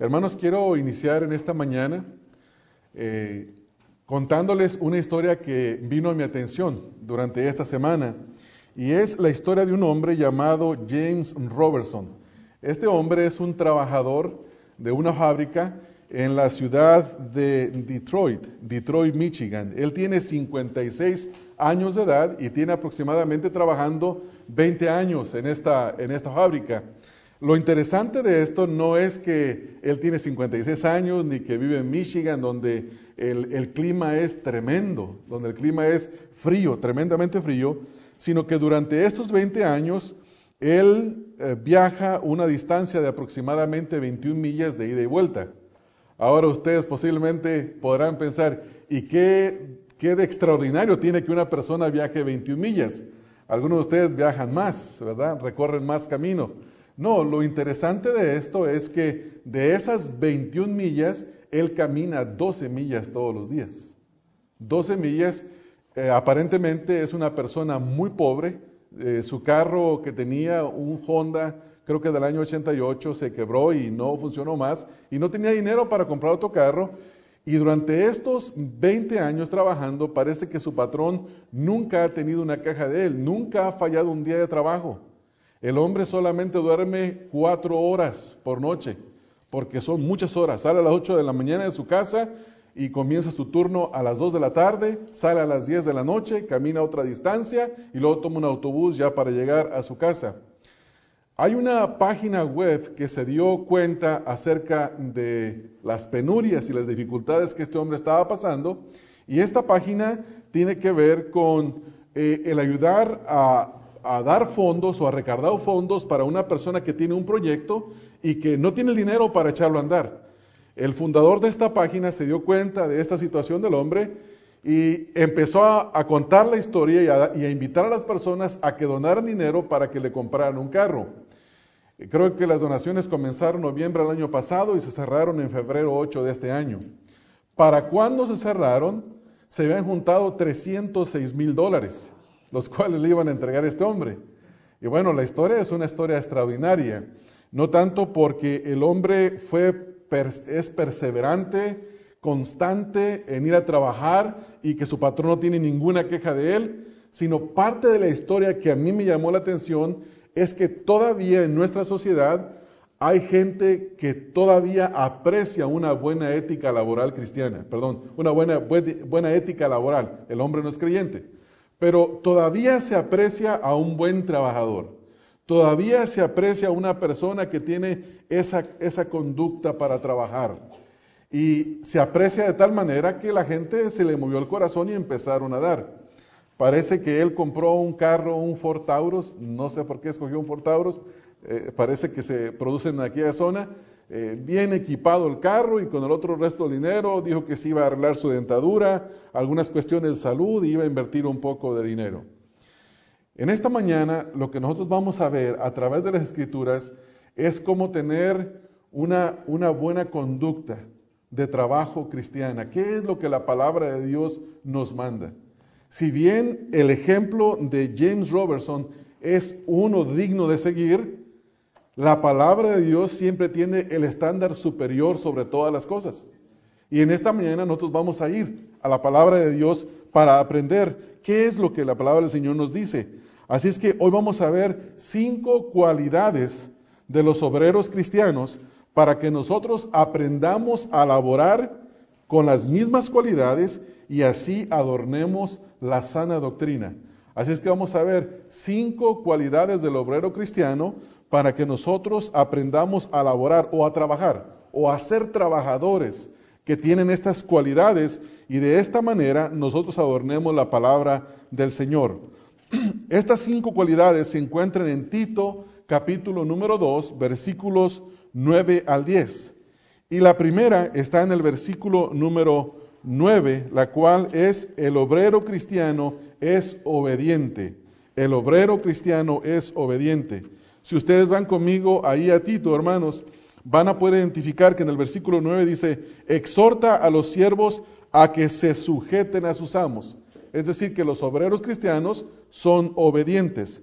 Hermanos, quiero iniciar en esta mañana eh, contándoles una historia que vino a mi atención durante esta semana y es la historia de un hombre llamado James Robertson. Este hombre es un trabajador de una fábrica en la ciudad de Detroit, Detroit, Michigan. Él tiene 56 años de edad y tiene aproximadamente trabajando 20 años en esta, en esta fábrica. Lo interesante de esto no es que él tiene 56 años ni que vive en Michigan, donde el, clima es tremendo, donde el clima es frío, tremendamente frío, sino que durante estos 20 años él eh, viaja una distancia de aproximadamente 21 millas de ida y vuelta. Ahora ustedes posiblemente podrán pensar, ¿y qué, qué de extraordinario tiene que una persona viaje 21 millas? Algunos de ustedes viajan más, ¿verdad? Recorren más camino. No, lo interesante de esto es que de esas 21 millas, él camina 12 millas todos los días. 12 millas, eh, aparentemente es una persona muy pobre. Eh, su carro que tenía, un Honda, creo que del año 88, se quebró y no funcionó más. Y no tenía dinero para comprar otro carro. Y durante estos 20 años trabajando, parece que su patrón nunca ha tenido una caja de él, nunca ha fallado un día de trabajo. El hombre solamente duerme cuatro horas por noche, porque son muchas horas. Sale a las 8 de la mañana de su casa y comienza su turno a las 2 de la tarde, sale a las 10 de la noche, camina otra distancia y luego toma un autobús ya para llegar a su casa. Hay una página web que se dio cuenta acerca de las penurias y las dificultades que este hombre estaba pasando y esta página tiene que ver con eh, el ayudar a a dar fondos o a recargar fondos para una persona que tiene un proyecto y que no tiene el dinero para echarlo a andar. El fundador de esta página se dio cuenta de esta situación del hombre y empezó a, contar la historia y a, y a, invitar a las personas a que donaran dinero para que le compraran un carro. Creo que las donaciones comenzaron en noviembre del año pasado y se cerraron en febrero 8 de este año. Para cuando se cerraron, se habían juntado 306 mil dólares los cuales le iban a entregar a este hombre. Y bueno, la historia es una historia extraordinaria, no tanto porque el hombre fue, es perseverante, constante en ir a trabajar y que su patrón no tiene ninguna queja de él, sino parte de la historia que a mí me llamó la atención es que todavía en nuestra sociedad hay gente que todavía aprecia una buena ética laboral cristiana, perdón, una buena, buena ética laboral. El hombre no es creyente. Pero todavía se aprecia a un buen trabajador. Todavía se aprecia a una persona que tiene esa, esa conducta para trabajar. Y se aprecia de tal manera que la gente se le movió el corazón y empezaron a dar. Parece que él compró un carro, un Ford Taurus, no sé por qué escogió un Ford Taurus, eh, parece que se produce en aquella zona, eh, bien equipado el carro y con el otro resto del dinero dijo que se iba a arreglar su dentadura, algunas cuestiones de salud y iba a invertir un poco de dinero. En esta mañana lo que nosotros vamos a ver a través de las escrituras es cómo tener una, una buena conducta de trabajo cristiana. ¿Qué es lo que la palabra de Dios nos manda? Si bien el ejemplo de James Robertson es uno digno de seguir, la palabra de Dios siempre tiene el estándar superior sobre todas las cosas. Y en esta mañana nosotros vamos a ir a la palabra de Dios para aprender qué es lo que la palabra del Señor nos dice. Así es que hoy vamos a ver cinco cualidades de los obreros cristianos para que nosotros aprendamos a laborar con las mismas cualidades y así adornemos la sana doctrina. Así es que vamos a ver cinco cualidades del obrero cristiano para que nosotros aprendamos a laborar o a trabajar o a ser trabajadores que tienen estas cualidades y de esta manera nosotros adornemos la palabra del Señor. Estas cinco cualidades se encuentran en Tito capítulo número 2 versículos 9 al 10. Y la primera está en el versículo número 9, la cual es el obrero cristiano es obediente. El obrero cristiano es obediente. Si ustedes van conmigo ahí a Tito, hermanos, van a poder identificar que en el versículo 9 dice, exhorta a los siervos a que se sujeten a sus amos. Es decir, que los obreros cristianos son obedientes.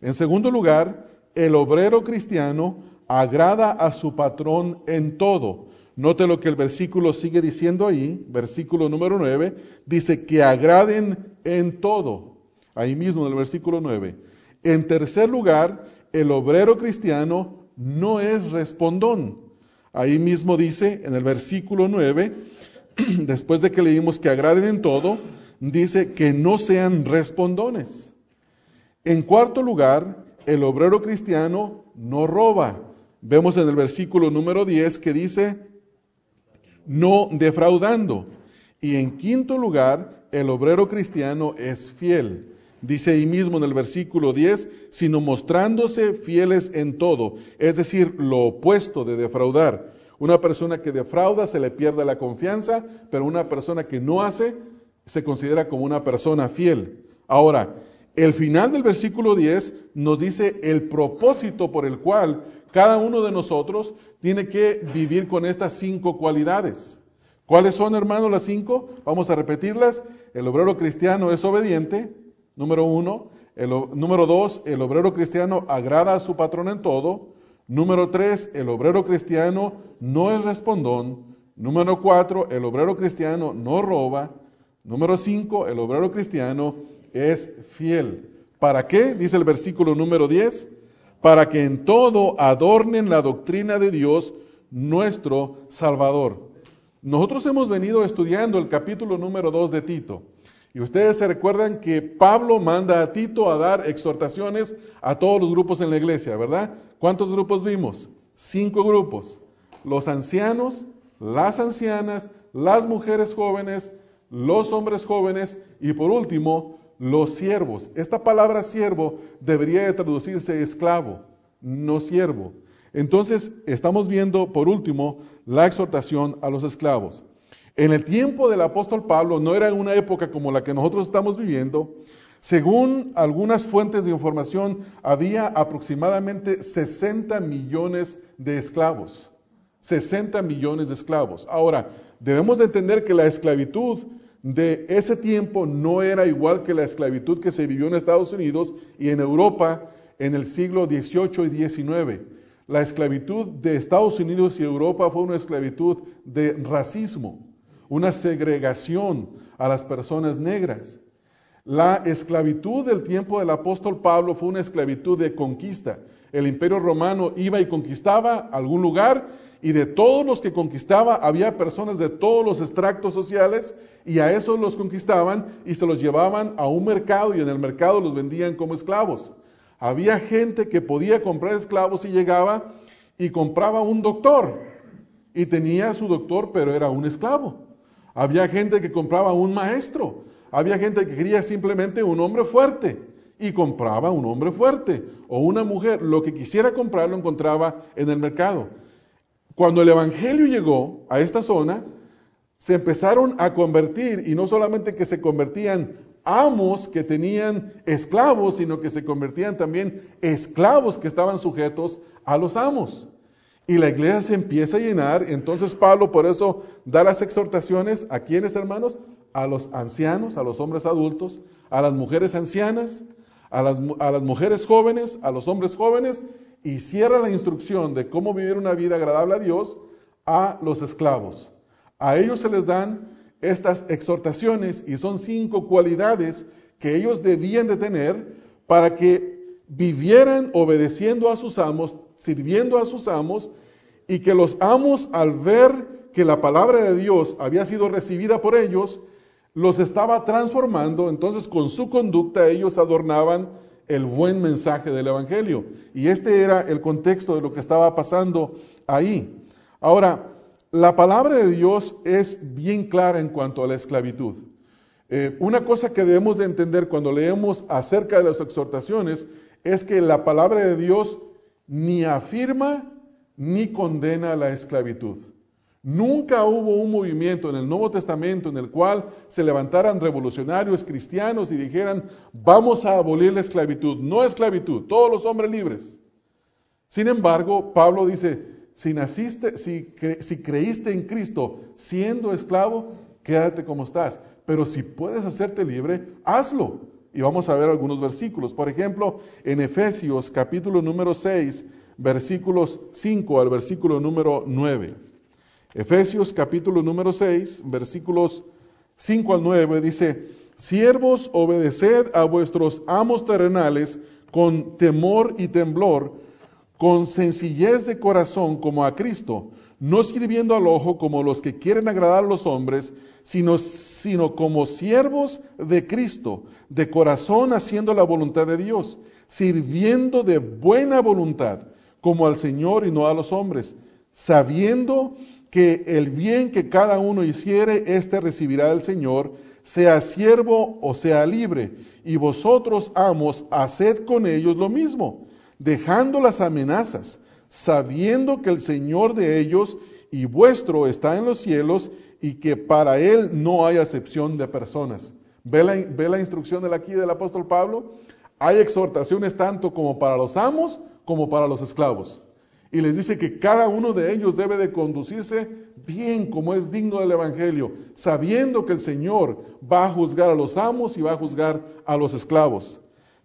En segundo lugar, el obrero cristiano agrada a su patrón en todo. Note lo que el versículo sigue diciendo ahí, versículo número 9, dice que agraden en todo. Ahí mismo en el versículo 9. En tercer lugar, el obrero cristiano no es respondón. Ahí mismo dice en el versículo 9, después de que leímos que agraden en todo, dice que no sean respondones. En cuarto lugar, el obrero cristiano no roba. Vemos en el versículo número 10 que dice, no defraudando. Y en quinto lugar, el obrero cristiano es fiel. Dice ahí mismo en el versículo 10, sino mostrándose fieles en todo, es decir, lo opuesto de defraudar. Una persona que defrauda se le pierde la confianza, pero una persona que no hace se considera como una persona fiel. Ahora, el final del versículo 10 nos dice el propósito por el cual cada uno de nosotros tiene que vivir con estas cinco cualidades. ¿Cuáles son, hermanos, las cinco? Vamos a repetirlas. El obrero cristiano es obediente, número uno. El, número dos, el obrero cristiano agrada a su patrón en todo. Número tres, el obrero cristiano no es respondón. Número cuatro, el obrero cristiano no roba. Número cinco, el obrero cristiano es fiel. ¿Para qué? Dice el versículo número 10 para que en todo adornen la doctrina de Dios, nuestro Salvador. Nosotros hemos venido estudiando el capítulo número 2 de Tito. Y ustedes se recuerdan que Pablo manda a Tito a dar exhortaciones a todos los grupos en la iglesia, ¿verdad? ¿Cuántos grupos vimos? Cinco grupos. Los ancianos, las ancianas, las mujeres jóvenes, los hombres jóvenes y por último, los siervos. Esta palabra siervo debería de traducirse esclavo, no siervo. Entonces, estamos viendo, por último, la exhortación a los esclavos. En el tiempo del apóstol Pablo no era una época como la que nosotros estamos viviendo. Según algunas fuentes de información, había aproximadamente 60 millones de esclavos. 60 millones de esclavos. Ahora, debemos de entender que la esclavitud de ese tiempo no era igual que la esclavitud que se vivió en Estados Unidos y en Europa en el siglo XVIII y XIX. La esclavitud de Estados Unidos y Europa fue una esclavitud de racismo, una segregación a las personas negras. La esclavitud del tiempo del apóstol Pablo fue una esclavitud de conquista. El imperio romano iba y conquistaba algún lugar y de todos los que conquistaba había personas de todos los extractos sociales y a esos los conquistaban y se los llevaban a un mercado y en el mercado los vendían como esclavos. Había gente que podía comprar esclavos y llegaba y compraba un doctor y tenía su doctor pero era un esclavo. Había gente que compraba un maestro. Había gente que quería simplemente un hombre fuerte y compraba un hombre fuerte o una mujer. Lo que quisiera comprar lo encontraba en el mercado. Cuando el Evangelio llegó a esta zona, se empezaron a convertir, y no solamente que se convertían amos que tenían esclavos, sino que se convertían también esclavos que estaban sujetos a los amos. Y la iglesia se empieza a llenar, entonces Pablo por eso da las exhortaciones a quienes hermanos, a los ancianos, a los hombres adultos, a las mujeres ancianas, a las, a las mujeres jóvenes, a los hombres jóvenes y cierra la instrucción de cómo vivir una vida agradable a Dios a los esclavos. A ellos se les dan estas exhortaciones y son cinco cualidades que ellos debían de tener para que vivieran obedeciendo a sus amos, sirviendo a sus amos y que los amos al ver que la palabra de Dios había sido recibida por ellos, los estaba transformando, entonces con su conducta ellos adornaban el buen mensaje del Evangelio. Y este era el contexto de lo que estaba pasando ahí. Ahora, la palabra de Dios es bien clara en cuanto a la esclavitud. Eh, una cosa que debemos de entender cuando leemos acerca de las exhortaciones es que la palabra de Dios ni afirma ni condena la esclavitud. Nunca hubo un movimiento en el Nuevo Testamento en el cual se levantaran revolucionarios cristianos y dijeran, vamos a abolir la esclavitud. No esclavitud, todos los hombres libres. Sin embargo, Pablo dice, si naciste, si, si creíste en Cristo siendo esclavo, quédate como estás. Pero si puedes hacerte libre, hazlo. Y vamos a ver algunos versículos. Por ejemplo, en Efesios capítulo número 6, versículos 5 al versículo número 9. Efesios capítulo número 6, versículos 5 al 9 dice, siervos, obedeced a vuestros amos terrenales con temor y temblor, con sencillez de corazón como a Cristo, no sirviendo al ojo como los que quieren agradar a los hombres, sino, sino como siervos de Cristo, de corazón haciendo la voluntad de Dios, sirviendo de buena voluntad, como al Señor y no a los hombres, sabiendo que el bien que cada uno hiciere, éste recibirá del Señor, sea siervo o sea libre. Y vosotros, amos, haced con ellos lo mismo, dejando las amenazas, sabiendo que el Señor de ellos y vuestro está en los cielos y que para él no hay acepción de personas. ¿Ve la, instrucción del aquí del apóstol Pablo? Hay exhortaciones tanto como para los amos como para los esclavos y les dice que cada uno de ellos debe de conducirse bien como es digno del Evangelio, sabiendo que el Señor va a juzgar a los amos y va a juzgar a los esclavos.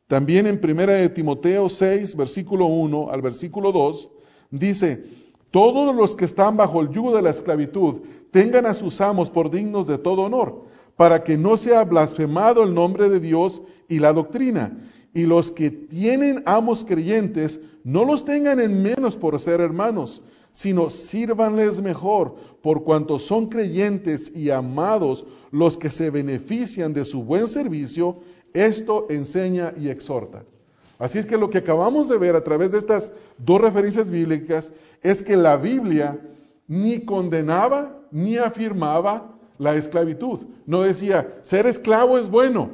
También en 1 de Timoteo 6, versículo 1 al versículo 2, dice, todos los que están bajo el yugo de la esclavitud tengan a sus amos por dignos de todo honor, para que no sea blasfemado el nombre de Dios y la doctrina. Y los que tienen amos creyentes, no los tengan en menos por ser hermanos, sino sírvanles mejor, por cuanto son creyentes y amados los que se benefician de su buen servicio, esto enseña y exhorta. Así es que lo que acabamos de ver a través de estas dos referencias bíblicas es que la Biblia ni condenaba ni afirmaba la esclavitud. No decía, ser esclavo es bueno,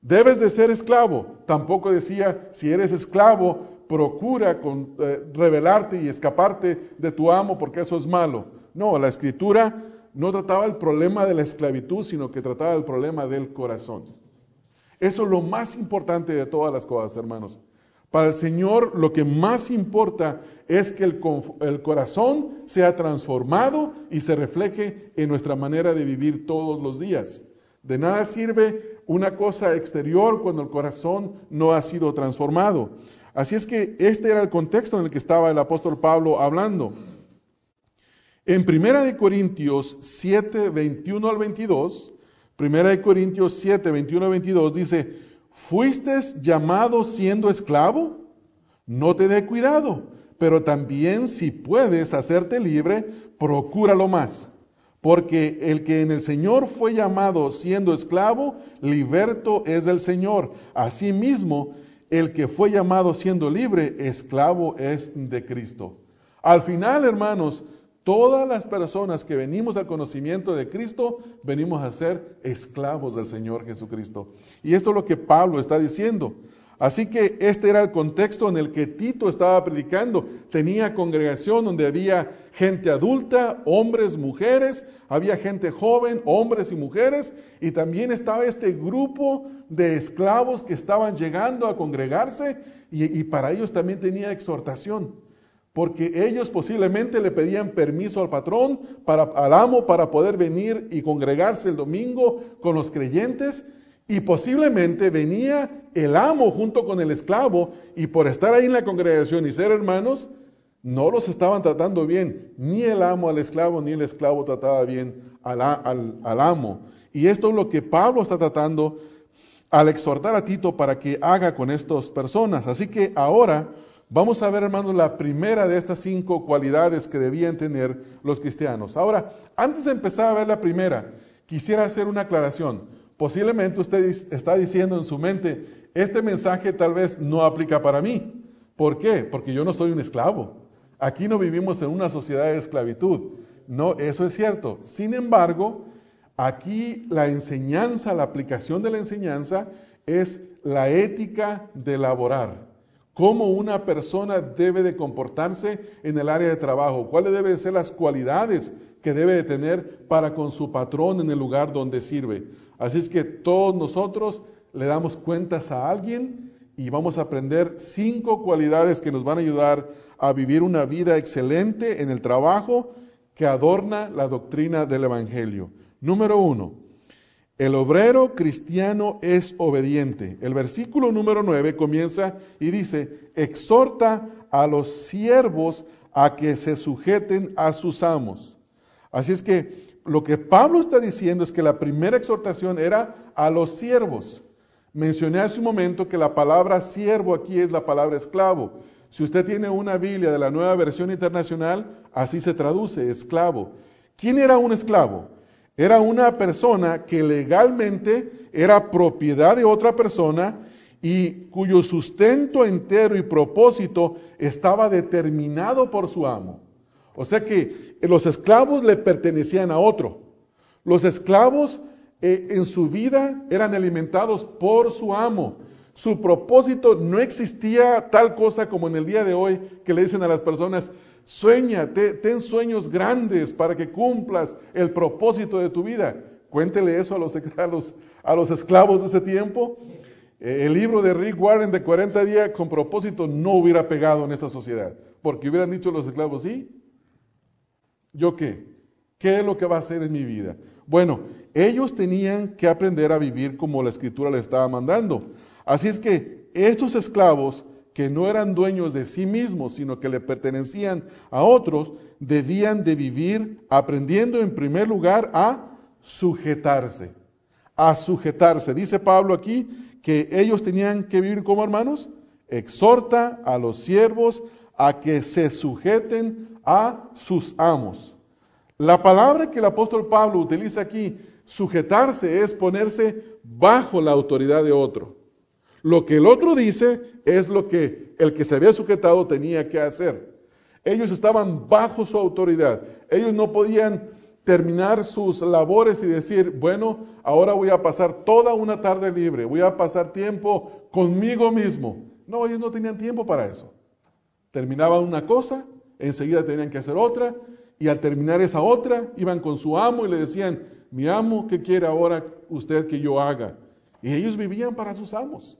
debes de ser esclavo. Tampoco decía, si eres esclavo, procura eh, revelarte y escaparte de tu amo porque eso es malo. No, la escritura no trataba el problema de la esclavitud, sino que trataba el problema del corazón. Eso es lo más importante de todas las cosas, hermanos. Para el Señor lo que más importa es que el, corazón sea transformado y se refleje en nuestra manera de vivir todos los días. De nada sirve una cosa exterior cuando el corazón no ha sido transformado. Así es que este era el contexto en el que estaba el apóstol Pablo hablando. En Primera de Corintios 7, 21 al 22, Primera de Corintios 7, 21 al 22 dice, ¿fuiste llamado siendo esclavo? No te dé cuidado, pero también si puedes hacerte libre, procúralo más. Porque el que en el Señor fue llamado siendo esclavo, liberto es del Señor. Asimismo, el que fue llamado siendo libre, esclavo es de Cristo. Al final, hermanos, todas las personas que venimos al conocimiento de Cristo, venimos a ser esclavos del Señor Jesucristo. Y esto es lo que Pablo está diciendo. Así que este era el contexto en el que Tito estaba predicando. Tenía congregación donde había gente adulta, hombres, mujeres, había gente joven, hombres y mujeres, y también estaba este grupo de esclavos que estaban llegando a congregarse y, para ellos también tenía exhortación. Porque ellos posiblemente le pedían permiso al patrón, para, al amo, para poder venir y congregarse el domingo con los creyentes. Y posiblemente venía el amo junto con el esclavo y por estar ahí en la congregación y ser hermanos, no los estaban tratando bien. Ni el amo al esclavo, ni el esclavo trataba bien al, al, amo. Y esto es lo que Pablo está tratando al exhortar a Tito para que haga con estas personas. Así que ahora vamos a ver, hermanos, la primera de estas cinco cualidades que debían tener los cristianos. Ahora, antes de empezar a ver la primera, quisiera hacer una aclaración. Posiblemente usted está diciendo en su mente, este mensaje tal vez no aplica para mí. ¿Por qué? Porque yo no soy un esclavo. Aquí no vivimos en una sociedad de esclavitud. No, eso es cierto. Sin embargo, aquí la enseñanza, la aplicación de la enseñanza es la ética de laborar. Cómo una persona debe de comportarse en el área de trabajo, cuáles deben ser las cualidades que debe de tener para con su patrón en el lugar donde sirve. Así es que todos nosotros le damos cuentas a alguien y vamos a aprender cinco cualidades que nos van a ayudar a vivir una vida excelente en el trabajo que adorna la doctrina del Evangelio. Número uno, El obrero cristiano es obediente. El versículo número 9 comienza y dice, exhorta a los siervos a que se sujeten a sus amos. Así es que lo que Pablo está diciendo es que la primera exhortación era a los siervos. Mencioné hace un momento que la palabra siervo aquí es la palabra esclavo. Si usted tiene una Biblia de la nueva versión internacional, así se traduce, esclavo. ¿Quién era un esclavo? Era una persona que legalmente era propiedad de otra persona y cuyo sustento entero y propósito estaba determinado por su amo. O sea que los esclavos le pertenecían a otro. Los esclavos eh, en su vida eran alimentados por su amo. Su propósito no existía tal cosa como en el día de hoy que le dicen a las personas, Sueña, ten sueños grandes para que cumplas el propósito de tu vida. Cuéntele eso a los, a los, esclavos de ese tiempo. Eh, el libro de Rick Warren de 40 días con propósito no hubiera pegado en esta sociedad, porque hubieran dicho los esclavos, ¿sí? ¿Yo qué? ¿Qué es lo que va a hacer en mi vida? Bueno, ellos tenían que aprender a vivir como la escritura les estaba mandando. Así es que estos esclavos que no eran dueños de sí mismos, sino que le pertenecían a otros, debían de vivir aprendiendo en primer lugar a sujetarse, a sujetarse. Dice Pablo aquí que ellos tenían que vivir como hermanos. Exhorta a los siervos a que se sujeten a sus amos. La palabra que el apóstol Pablo utiliza aquí, sujetarse, es ponerse bajo la autoridad de otro. Lo que el otro dice es lo que el que se había sujetado tenía que hacer. Ellos estaban bajo su autoridad. Ellos no podían terminar sus labores y decir, bueno, ahora voy a pasar toda una tarde libre, voy a pasar tiempo conmigo mismo. No, ellos no tenían tiempo para eso. Terminaban una cosa, enseguida tenían que hacer otra, y al terminar esa otra, iban con su amo y le decían, mi amo, ¿qué quiere ahora usted que yo haga? Y ellos vivían para sus amos.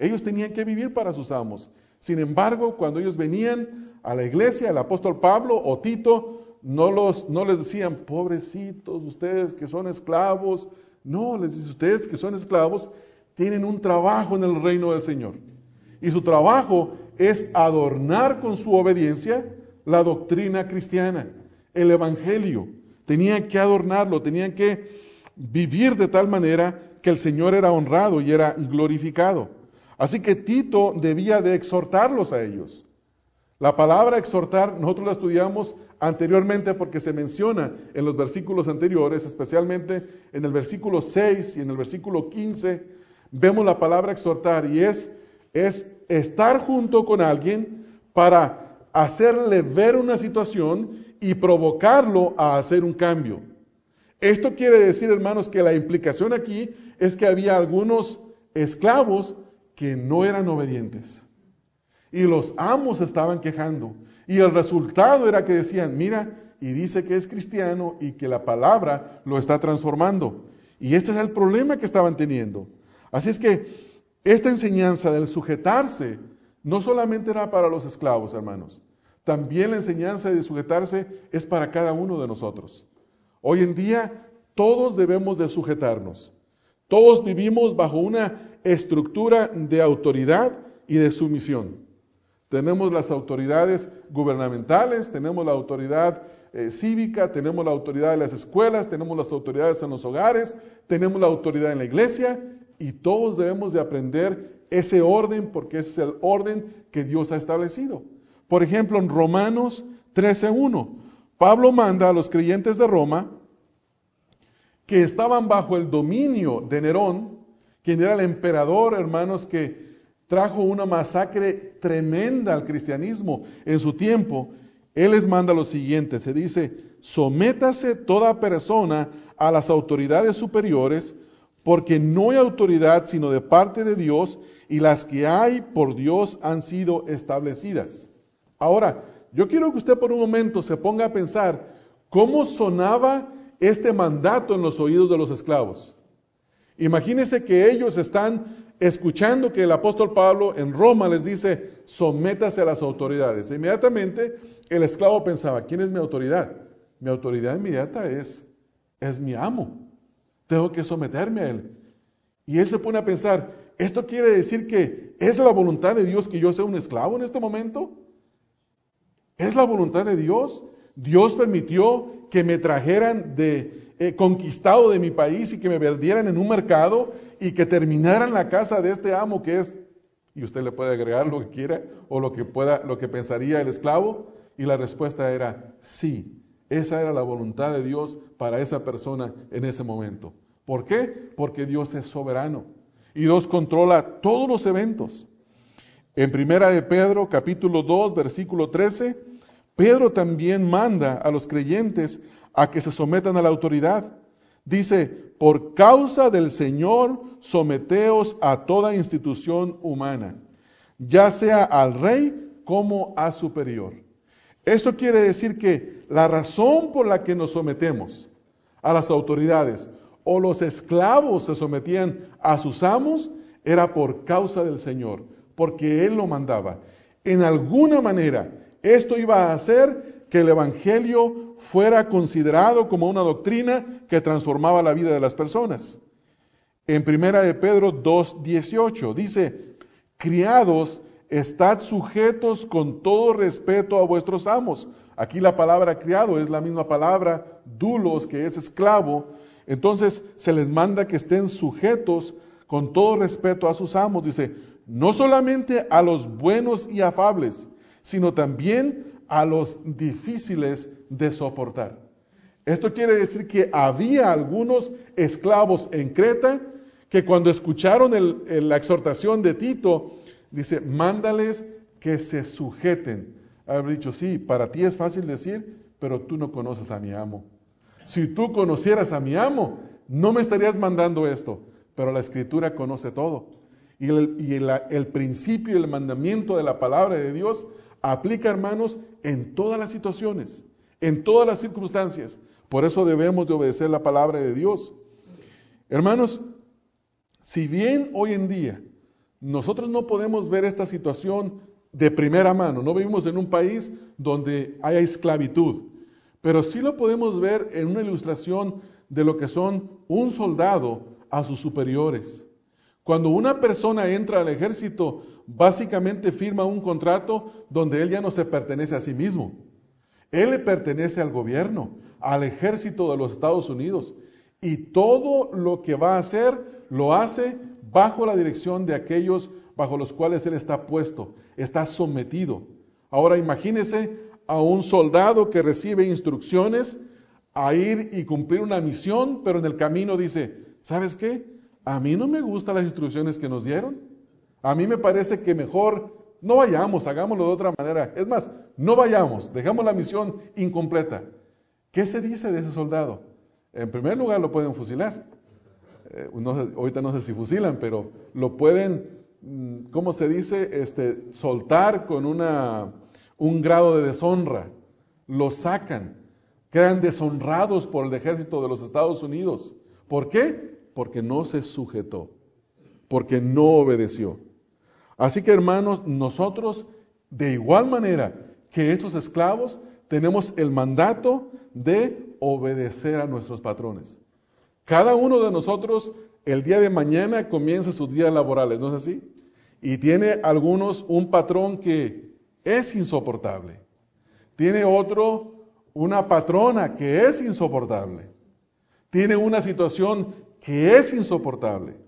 Ellos tenían que vivir para sus amos. Sin embargo, cuando ellos venían a la iglesia, el apóstol Pablo o Tito, no, los, no les decían, pobrecitos, ustedes que son esclavos. No, les dice, ustedes que son esclavos tienen un trabajo en el reino del Señor. Y su trabajo es adornar con su obediencia la doctrina cristiana, el Evangelio. Tenían que adornarlo, tenían que vivir de tal manera que el Señor era honrado y era glorificado. Así que Tito debía de exhortarlos a ellos. La palabra exhortar, nosotros la estudiamos anteriormente porque se menciona en los versículos anteriores, especialmente en el versículo 6 y en el versículo 15, vemos la palabra exhortar y es, es estar junto con alguien para hacerle ver una situación y provocarlo a hacer un cambio. Esto quiere decir, hermanos, que la implicación aquí es que había algunos esclavos que no eran obedientes. Y los amos estaban quejando. Y el resultado era que decían, mira, y dice que es cristiano y que la palabra lo está transformando. Y este es el problema que estaban teniendo. Así es que esta enseñanza del sujetarse no solamente era para los esclavos, hermanos. También la enseñanza de sujetarse es para cada uno de nosotros. Hoy en día todos debemos de sujetarnos. Todos vivimos bajo una estructura de autoridad y de sumisión. Tenemos las autoridades gubernamentales, tenemos la autoridad eh, cívica, tenemos la autoridad de las escuelas, tenemos las autoridades en los hogares, tenemos la autoridad en la iglesia y todos debemos de aprender ese orden porque ese es el orden que Dios ha establecido. Por ejemplo, en Romanos 13.1, Pablo manda a los creyentes de Roma que estaban bajo el dominio de Nerón, quien era el emperador, hermanos, que trajo una masacre tremenda al cristianismo en su tiempo, él les manda lo siguiente, se dice, sométase toda persona a las autoridades superiores, porque no hay autoridad sino de parte de Dios, y las que hay por Dios han sido establecidas. Ahora, yo quiero que usted por un momento se ponga a pensar cómo sonaba este mandato en los oídos de los esclavos. Imagínense que ellos están escuchando que el apóstol Pablo en Roma les dice, sométase a las autoridades. E inmediatamente el esclavo pensaba, ¿quién es mi autoridad? Mi autoridad inmediata es, es mi amo, tengo que someterme a Él. Y él se pone a pensar, ¿esto quiere decir que es la voluntad de Dios que yo sea un esclavo en este momento? ¿Es la voluntad de Dios? Dios permitió que me trajeran de eh, conquistado de mi país y que me vendieran en un mercado y que terminaran la casa de este amo que es y usted le puede agregar lo que quiera o lo que pueda lo que pensaría el esclavo y la respuesta era sí. Esa era la voluntad de Dios para esa persona en ese momento. ¿Por qué? Porque Dios es soberano y Dios controla todos los eventos. En Primera de Pedro, capítulo 2, versículo 13, Pedro también manda a los creyentes a que se sometan a la autoridad. Dice, por causa del Señor, someteos a toda institución humana, ya sea al rey como a superior. Esto quiere decir que la razón por la que nos sometemos a las autoridades o los esclavos se sometían a sus amos era por causa del Señor, porque Él lo mandaba. En alguna manera, esto iba a hacer que el Evangelio fuera considerado como una doctrina que transformaba la vida de las personas. En primera de Pedro 2.18 dice, criados, estad sujetos con todo respeto a vuestros amos. Aquí la palabra criado es la misma palabra dulos, que es esclavo. Entonces se les manda que estén sujetos con todo respeto a sus amos. Dice, no solamente a los buenos y afables, sino también a los difíciles de soportar. Esto quiere decir que había algunos esclavos en Creta que cuando escucharon la exhortación de Tito, dice, mándales que se sujeten. Haber dicho, sí, para ti es fácil decir, pero tú no conoces a mi amo. Si tú conocieras a mi amo, no me estarías mandando esto, pero la escritura conoce todo. Y el, el principio y el mandamiento de la palabra de Dios aplica, hermanos, en todas las situaciones, en todas las circunstancias. Por eso debemos de obedecer la palabra de Dios. Hermanos, si bien hoy en día nosotros no podemos ver esta situación de primera mano, no vivimos en un país donde haya esclavitud, pero sí lo podemos ver en una ilustración de lo que son un soldado a sus superiores. Cuando una persona entra al ejército, básicamente firma un contrato donde él ya no se pertenece a sí mismo. Él le pertenece al gobierno, al ejército de los Estados Unidos. Y todo lo que va a hacer, lo hace bajo la dirección de aquellos bajo los cuales él está puesto, está sometido. Ahora imagínese a un soldado que recibe instrucciones a ir y cumplir una misión, pero en el camino dice, ¿sabes qué? A mí no me gustan las instrucciones que nos dieron. A mí me parece que mejor no vayamos, hagámoslo de otra manera. Es más, no vayamos, dejamos la misión incompleta. ¿Qué se dice de ese soldado? En primer lugar, lo pueden fusilar. Eh, ahorita no sé si fusilan, pero lo pueden, mm, ¿cómo se dice? Este, soltar con una, un grado de deshonra. Lo sacan. Quedan deshonrados por el ejército de los Estados Unidos. ¿Por qué? Porque no se sujetó, porque no obedeció. Así que hermanos, nosotros de igual manera que estos esclavos tenemos el mandato de obedecer a nuestros patrones. Cada uno de nosotros el día de mañana comienza sus días laborales, ¿no es así? Y tiene algunos un patrón que es insoportable. Tiene otro una patrona que es insoportable. Tiene una situación que es insoportable.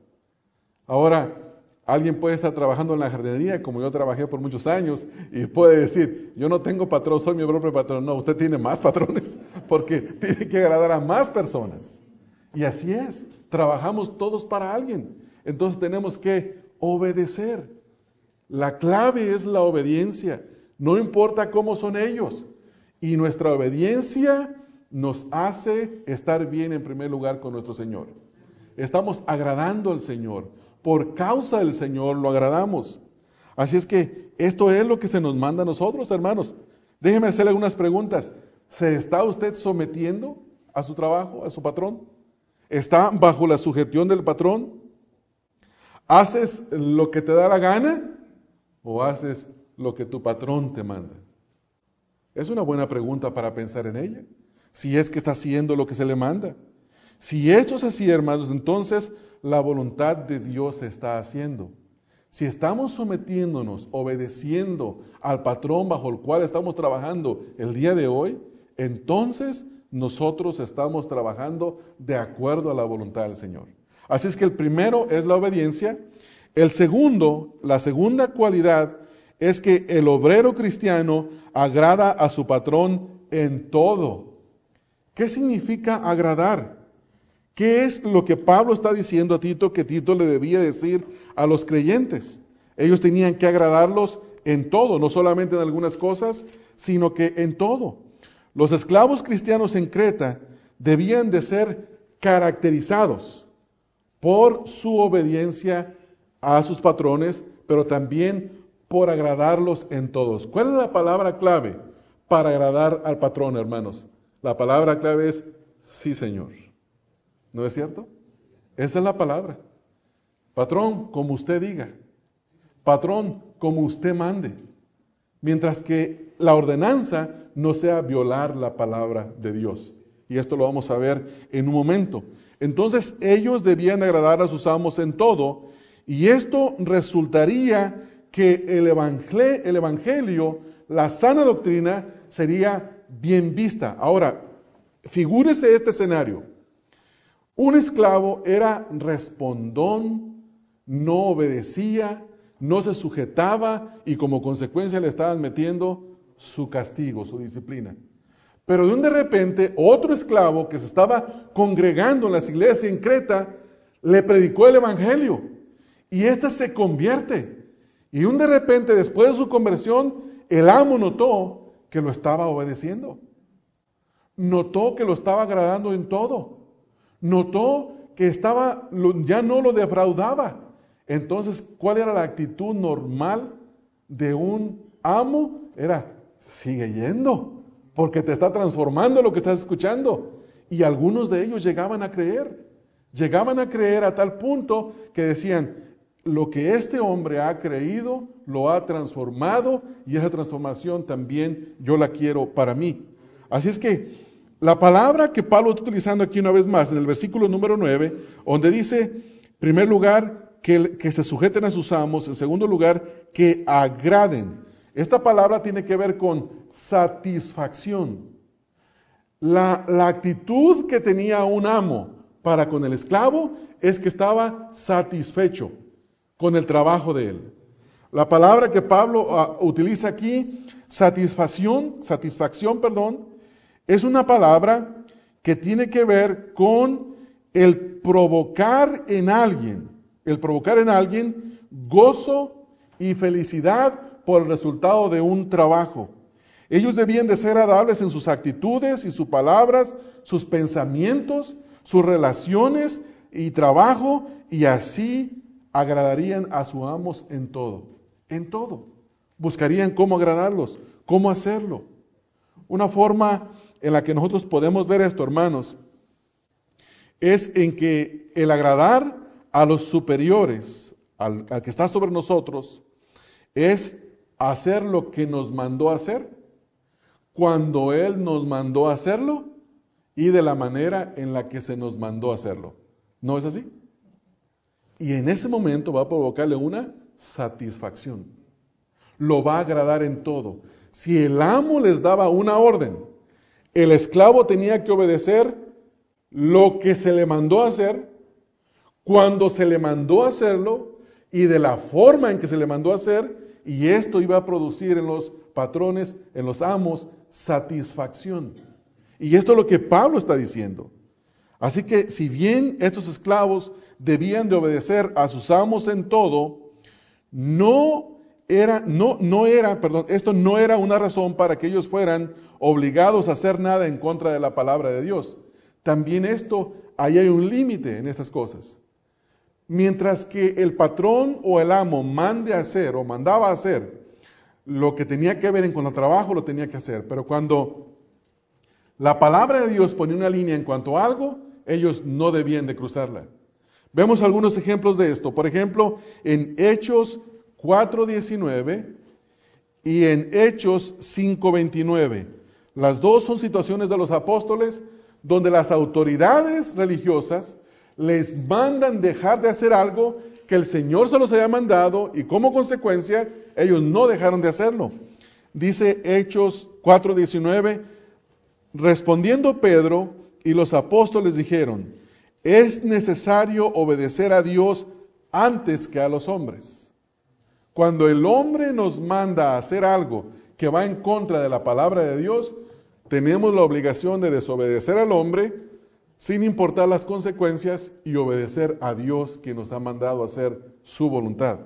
Ahora, Alguien puede estar trabajando en la jardinería, como yo trabajé por muchos años, y puede decir, yo no tengo patrón, soy mi propio patrón. No, usted tiene más patrones, porque tiene que agradar a más personas. Y así es, trabajamos todos para alguien. Entonces tenemos que obedecer. La clave es la obediencia, no importa cómo son ellos. Y nuestra obediencia nos hace estar bien en primer lugar con nuestro Señor. Estamos agradando al Señor por causa del Señor lo agradamos. Así es que esto es lo que se nos manda a nosotros, hermanos. Déjeme hacerle algunas preguntas. ¿Se está usted sometiendo a su trabajo, a su patrón? ¿Está bajo la sujeción del patrón? ¿Haces lo que te da la gana o haces lo que tu patrón te manda? Es una buena pregunta para pensar en ella. Si es que está haciendo lo que se le manda. Si esto es así, hermanos, entonces la voluntad de Dios se está haciendo. Si estamos sometiéndonos, obedeciendo al patrón bajo el cual estamos trabajando el día de hoy, entonces nosotros estamos trabajando de acuerdo a la voluntad del Señor. Así es que el primero es la obediencia. El segundo, la segunda cualidad es que el obrero cristiano agrada a su patrón en todo. ¿Qué significa agradar? ¿Qué es lo que Pablo está diciendo a Tito que Tito le debía decir a los creyentes? Ellos tenían que agradarlos en todo, no solamente en algunas cosas, sino que en todo. Los esclavos cristianos en Creta debían de ser caracterizados por su obediencia a sus patrones, pero también por agradarlos en todos. ¿Cuál es la palabra clave para agradar al patrón, hermanos? La palabra clave es sí, Señor. ¿No es cierto? Esa es la palabra. Patrón, como usted diga. Patrón, como usted mande. Mientras que la ordenanza no sea violar la palabra de Dios. Y esto lo vamos a ver en un momento. Entonces ellos debían agradar a sus amos en todo. Y esto resultaría que el el evangelio la sana doctrina, sería bien vista. Ahora, figúrese este escenario. Un esclavo era respondón, no obedecía, no se sujetaba y como consecuencia le estaban metiendo su castigo, su disciplina. Pero de un de repente, otro esclavo que se estaba congregando en las iglesias en Creta, le predicó el Evangelio. Y éste se convierte. Y un de repente, después de su conversión, el amo notó que lo estaba obedeciendo. Notó que lo estaba agradando en todo. Notó que estaba, ya no lo defraudaba. Entonces, ¿cuál era la actitud normal de un amo? Era, sigue yendo, porque te está transformando lo que estás escuchando. Y algunos de ellos llegaban a creer, llegaban a creer a tal punto que decían, lo que este hombre ha creído lo ha transformado y esa transformación también yo la quiero para mí. Así es que la palabra que Pablo está utilizando aquí una vez más en el versículo número 9, donde dice, en primer lugar, que, que se sujeten a sus amos, en segundo lugar, que agraden. Esta palabra tiene que ver con satisfacción. La, actitud que tenía un amo para con el esclavo es que estaba satisfecho con el trabajo de él. La palabra que Pablo ah, utiliza aquí, satisfacción, satisfacción, perdón, es una palabra que tiene que ver con el provocar en alguien, el provocar en alguien gozo y felicidad por el resultado de un trabajo. Ellos debían de ser agradables en sus actitudes y sus palabras, sus pensamientos, sus relaciones y trabajo, y así agradarían a sus amos en todo, en todo. Buscarían cómo agradarlos, cómo hacerlo. Una forma en la que nosotros podemos ver esto, hermanos, es en que el agradar a los superiores, al, al que está sobre nosotros, es hacer lo que nos mandó hacer cuando Él nos mandó hacerlo y de la manera en la que se nos mandó hacerlo. ¿No es así? Y en ese momento va a provocarle una satisfacción. Lo va a agradar en todo. Si el amo les daba una orden, el esclavo tenía que obedecer lo que se le mandó hacer, cuando se le mandó hacerlo y de la forma en que se le mandó hacer, y esto iba a producir en los patrones, en los amos, satisfacción. Y esto es lo que Pablo está diciendo. Así que si bien estos esclavos debían de obedecer a sus amos en todo, no era, no, no era, perdón, esto no era una razón para que ellos fueran obligados a hacer nada en contra de la palabra de Dios. También esto, ahí hay un límite en estas cosas. Mientras que el patrón o el amo mande a hacer o mandaba a hacer lo que tenía que ver en cuanto al trabajo, lo tenía que hacer. Pero cuando la palabra de Dios ponía una línea en cuanto a algo, ellos no debían de cruzarla. Vemos algunos ejemplos de esto. Por ejemplo, en Hechos 4.19 y en Hechos 5.29. Las dos son situaciones de los apóstoles donde las autoridades religiosas les mandan dejar de hacer algo que el Señor se los había mandado y como consecuencia ellos no dejaron de hacerlo. Dice Hechos 4:19, respondiendo Pedro y los apóstoles dijeron, es necesario obedecer a Dios antes que a los hombres. Cuando el hombre nos manda a hacer algo que va en contra de la palabra de Dios, tenemos la obligación de desobedecer al hombre sin importar las consecuencias y obedecer a Dios que nos ha mandado hacer su voluntad.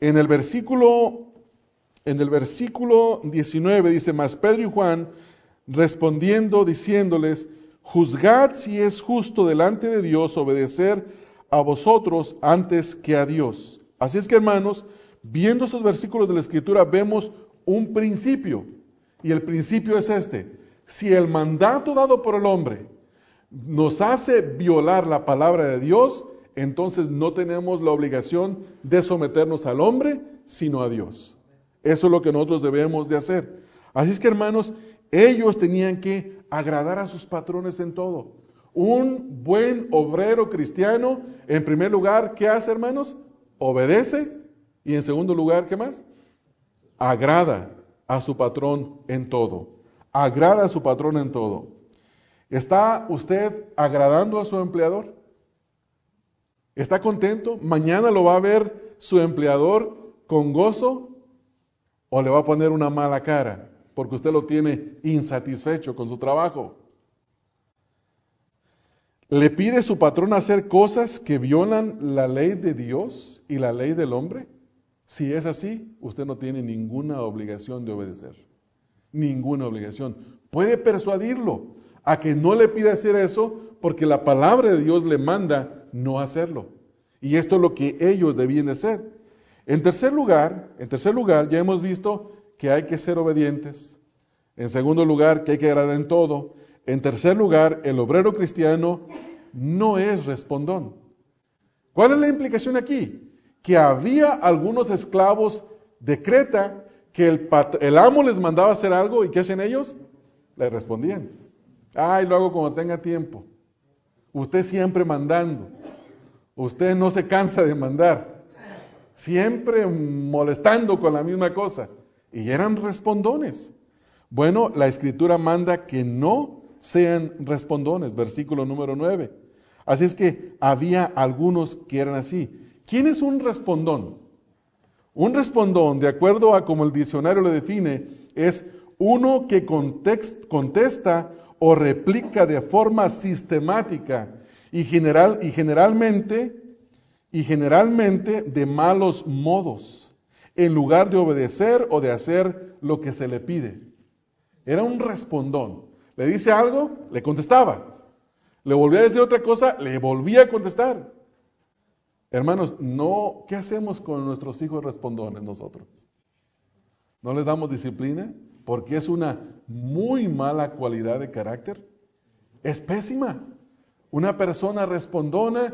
En el versículo en el versículo 19 dice, "Mas Pedro y Juan respondiendo diciéndoles, juzgad si es justo delante de Dios obedecer a vosotros antes que a Dios." Así es que hermanos, viendo esos versículos de la escritura vemos un principio. Y el principio es este. Si el mandato dado por el hombre nos hace violar la palabra de Dios, entonces no tenemos la obligación de someternos al hombre, sino a Dios. Eso es lo que nosotros debemos de hacer. Así es que hermanos, ellos tenían que agradar a sus patrones en todo. Un buen obrero cristiano, en primer lugar, ¿qué hace hermanos? Obedece y en segundo lugar, ¿qué más? Agrada a su patrón en todo. Agrada a su patrón en todo. ¿Está usted agradando a su empleador? ¿Está contento? ¿Mañana lo va a ver su empleador con gozo? ¿O le va a poner una mala cara porque usted lo tiene insatisfecho con su trabajo? ¿Le pide su patrón hacer cosas que violan la ley de Dios y la ley del hombre? Si es así, usted no tiene ninguna obligación de obedecer. Ninguna obligación. Puede persuadirlo, a que no le pida hacer eso porque la palabra de Dios le manda no hacerlo. Y esto es lo que ellos debían de hacer. En tercer lugar, en tercer lugar, ya hemos visto que hay que ser obedientes. En segundo lugar, que hay que agradar en todo. En tercer lugar, el obrero cristiano no es respondón. ¿Cuál es la implicación aquí? Que había algunos esclavos de Creta que el, amo les mandaba hacer algo y ¿qué hacen ellos? Le respondían. Ay, lo hago cuando tenga tiempo. Usted siempre mandando. Usted no se cansa de mandar. Siempre molestando con la misma cosa. Y eran respondones. Bueno, la escritura manda que no sean respondones, versículo número 9. Así es que había algunos que eran así. ¿Quién es un respondón? Un respondón, de acuerdo a como el diccionario lo define, es uno que contesta o replica de forma sistemática y, general, y generalmente y generalmente de malos modos, en lugar de obedecer o de hacer lo que se le pide. Era un respondón. Le dice algo, le contestaba. Le volvía a decir otra cosa, le volvía a contestar. Hermanos, no, ¿qué hacemos con nuestros hijos respondones nosotros? ¿No les damos disciplina? porque es una muy mala cualidad de carácter. Es pésima. Una persona respondona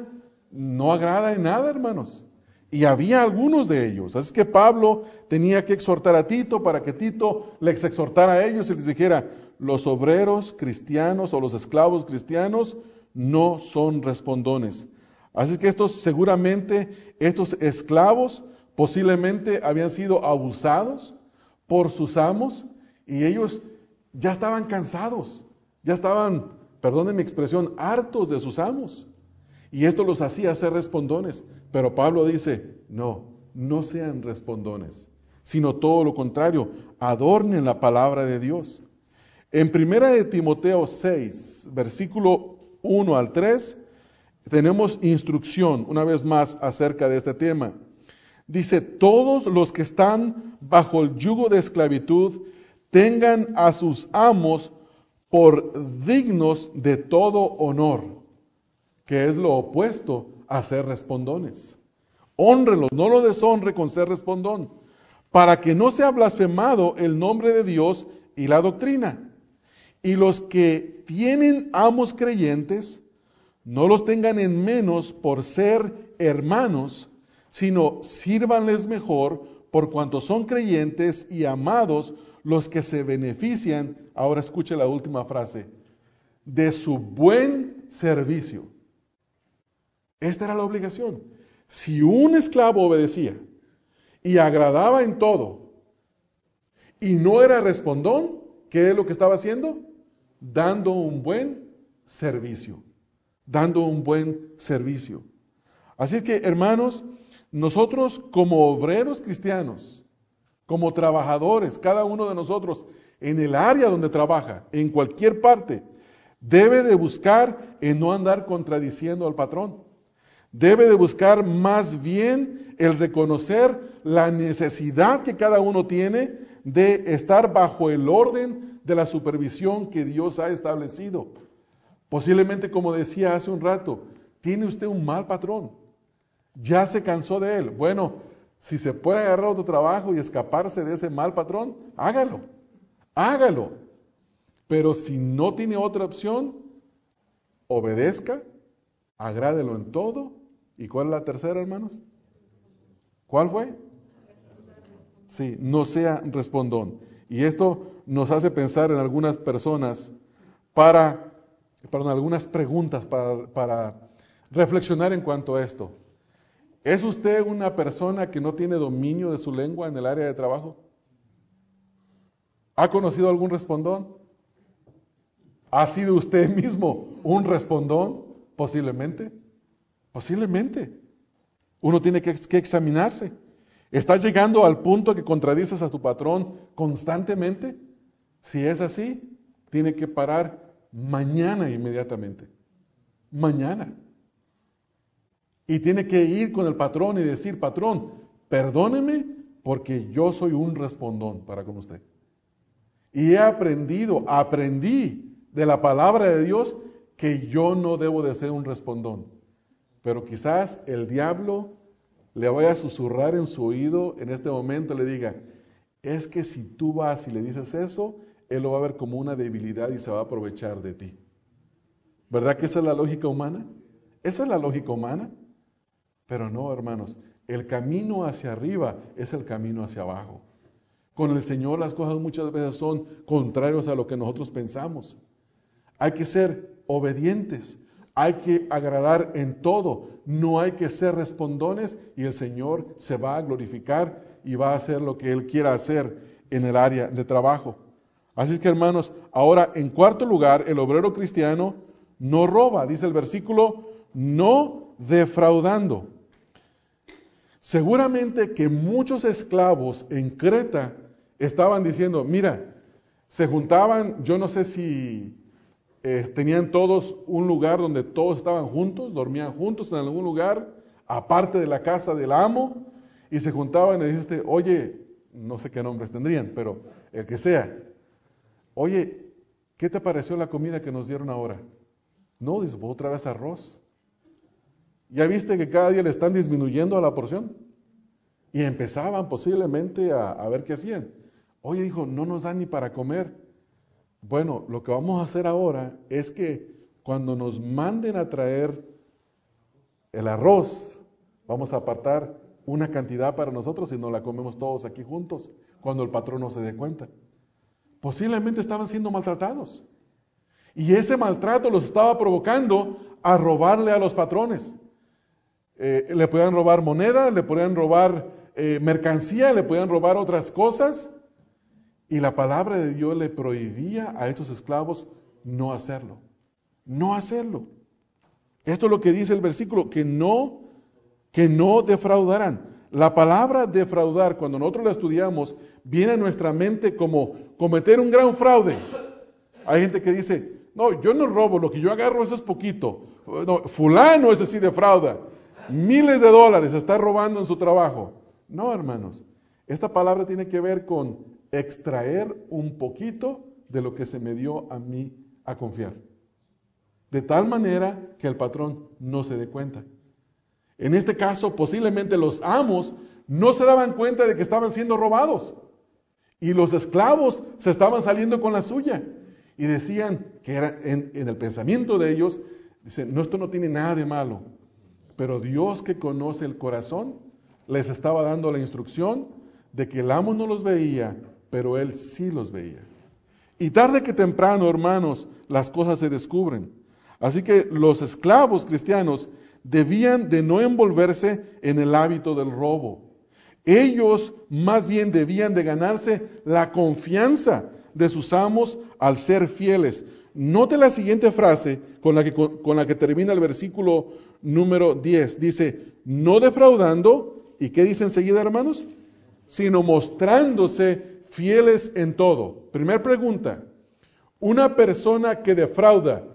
no agrada en nada, hermanos. Y había algunos de ellos. Así que Pablo tenía que exhortar a Tito para que Tito les exhortara a ellos y les dijera, los obreros cristianos o los esclavos cristianos no son respondones. Así que estos seguramente, estos esclavos posiblemente habían sido abusados por sus amos y ellos ya estaban cansados, ya estaban, perdonen mi expresión, hartos de sus amos. Y esto los hacía ser respondones. Pero Pablo dice, no, no sean respondones, sino todo lo contrario, adornen la palabra de Dios. En primera de Timoteo 6, versículo 1 al 3, tenemos instrucción, una vez más, acerca de este tema. Dice, todos los que están bajo el yugo de esclavitud tengan a sus amos por dignos de todo honor, que es lo opuesto a ser respondones. Honrelos, no lo deshonre con ser respondón, para que no sea blasfemado el nombre de Dios y la doctrina. Y los que tienen amos creyentes, no los tengan en menos por ser hermanos, sino sírvanles mejor por cuanto son creyentes y amados los que se benefician, ahora escuche la última frase, de su buen servicio. Esta era la obligación. Si un esclavo obedecía y agradaba en todo y no era respondón, ¿qué es lo que estaba haciendo? Dando un buen servicio. Dando un buen servicio. Así que, hermanos, nosotros como obreros cristianos, como trabajadores, cada uno de nosotros en el área donde trabaja, en cualquier parte, debe de buscar en no andar contradiciendo al patrón. Debe de buscar más bien el reconocer la necesidad que cada uno tiene de estar bajo el orden de la supervisión que Dios ha establecido. Posiblemente, como decía hace un rato, tiene usted un mal patrón. Ya se cansó de él. Bueno, si se puede agarrar otro trabajo y escaparse de ese mal patrón, hágalo. Hágalo. Pero si no tiene otra opción, obedezca, agrádelo en todo ¿Y cuál es la tercera, hermanos? ¿Cuál fue? Sí, no sea respondón. Y esto nos hace pensar en algunas personas para, perdón, algunas preguntas para, para reflexionar en cuanto a esto. ¿Es usted una persona que no tiene dominio de su lengua en el área de trabajo? ¿Ha conocido algún respondón? ¿Ha sido usted mismo un respondón? Posiblemente. Posiblemente. Uno tiene que, examinarse. ¿Estás llegando al punto que contradices a tu patrón constantemente? Si es así, tiene que parar mañana inmediatamente. Mañana. Y tiene que ir con el patrón y decir, patrón, perdóneme porque yo soy un respondón para con usted. Y he aprendido, aprendí de la palabra de Dios que yo no debo de ser un respondón. Pero quizás el diablo le vaya a susurrar en su oído en este momento, le diga, es que si tú vas y le dices eso, él lo va a ver como una debilidad y se va a aprovechar de ti. ¿Verdad que esa es la lógica humana? Esa es la lógica humana. Pero no, hermanos, el camino hacia arriba es el camino hacia abajo. Con el Señor las cosas muchas veces son contrarios a lo que nosotros pensamos. Hay que ser obedientes, hay que agradar en todo, no hay que ser respondones y el Señor se va a glorificar y va a hacer lo que Él quiera hacer en el área de trabajo. Así es que hermanos, ahora en cuarto lugar, el obrero cristiano no roba, dice el versículo, no defraudando. Seguramente que muchos esclavos en Creta estaban diciendo, mira, se juntaban, yo no sé si eh, tenían todos un lugar donde todos estaban juntos, dormían juntos en algún lugar, aparte de la casa del amo, y se juntaban y dijiste, oye, no sé qué nombres tendrían, pero el que sea, oye, ¿qué te pareció la comida que nos dieron ahora? No, otra vez arroz. ¿Ya viste que cada día le están disminuyendo a la porción? Y empezaban posiblemente a, a ver qué hacían. Oye, dijo, no nos dan ni para comer. Bueno, lo que vamos a hacer ahora es que cuando nos manden a traer el arroz, vamos a apartar una cantidad para nosotros y nos la comemos todos aquí juntos cuando el patrón no se dé cuenta. Posiblemente estaban siendo maltratados. Y ese maltrato los estaba provocando a robarle a los patrones. Eh, le podían robar moneda, le podían robar eh, mercancía, le podían robar otras cosas y la palabra de Dios le prohibía a estos esclavos no hacerlo. No hacerlo. Esto es lo que dice el versículo, que no, que no defraudarán. La palabra defraudar, cuando nosotros la estudiamos, viene a nuestra mente como cometer un gran fraude. Hay gente que dice, no, yo no robo, lo que yo agarro eso es poquito. No, fulano ese sí defrauda. Miles de dólares está robando en su trabajo. No, hermanos. Esta palabra tiene que ver con extraer un poquito de lo que se me dio a mí a confiar. De tal manera que el patrón no se dé cuenta. En este caso, posiblemente los amos no se daban cuenta de que estaban siendo robados. Y los esclavos se estaban saliendo con la suya. Y decían que era en, el pensamiento de ellos, dicen, no, esto no tiene nada de malo. Pero Dios que conoce el corazón, les estaba dando la instrucción de que el amo no los veía, pero él sí los veía. Y tarde que temprano, hermanos, las cosas se descubren. Así que los esclavos cristianos debían de no envolverse en el hábito del robo. Ellos más bien debían de ganarse la confianza de sus amos al ser fieles. Note la siguiente frase con la que, termina el versículo número 10. Dice, no defraudando, ¿y qué dice enseguida, hermanos? Sino mostrándose fieles en todo. Primer pregunta, ¿una persona que defrauda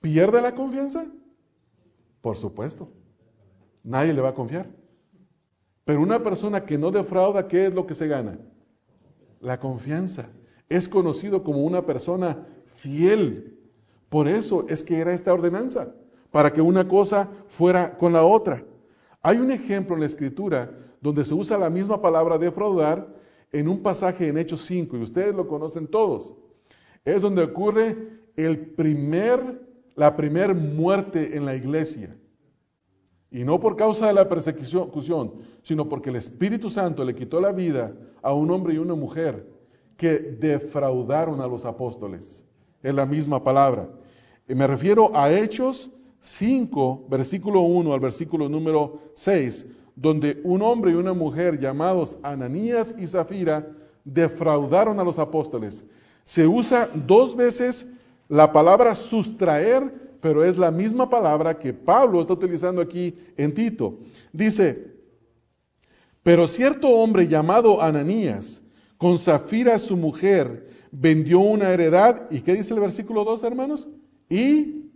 pierde la confianza? Por supuesto. Nadie le va a confiar. Pero una persona que no defrauda, ¿qué es lo que se gana? La confianza. Es conocido como una persona fiel. Por eso es que era esta ordenanza, para que una cosa fuera con la otra. Hay un ejemplo en la escritura donde se usa la misma palabra defraudar en un pasaje en Hechos 5, y ustedes lo conocen todos. Es donde ocurre el primer, la primer muerte en la iglesia. Y no por causa de la persecución, sino porque el Espíritu Santo le quitó la vida a un hombre y una mujer que defraudaron a los apóstoles. Es la misma palabra. Y me refiero a Hechos 5, versículo 1 al versículo número 6, donde un hombre y una mujer llamados Ananías y Zafira defraudaron a los apóstoles. Se usa dos veces la palabra sustraer pero es la misma palabra que Pablo está utilizando aquí en Tito. Dice, pero cierto hombre llamado Ananías, con Zafira su mujer, vendió una heredad, ¿y qué dice el versículo 2, hermanos? Y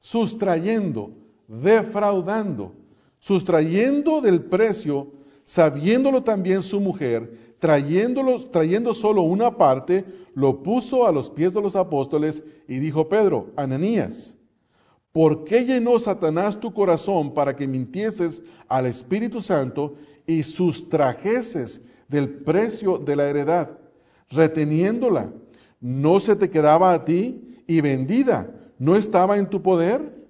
sustrayendo, defraudando, sustrayendo del precio, sabiéndolo también su mujer, trayéndolo, trayendo solo una parte, lo puso a los pies de los apóstoles y dijo Pedro, Ananías, ¿por qué llenó Satanás tu corazón para que mintieses al Espíritu Santo y sustrajeses del precio de la heredad, reteniéndola? ¿No se te quedaba a ti y vendida? ¿No estaba en tu poder?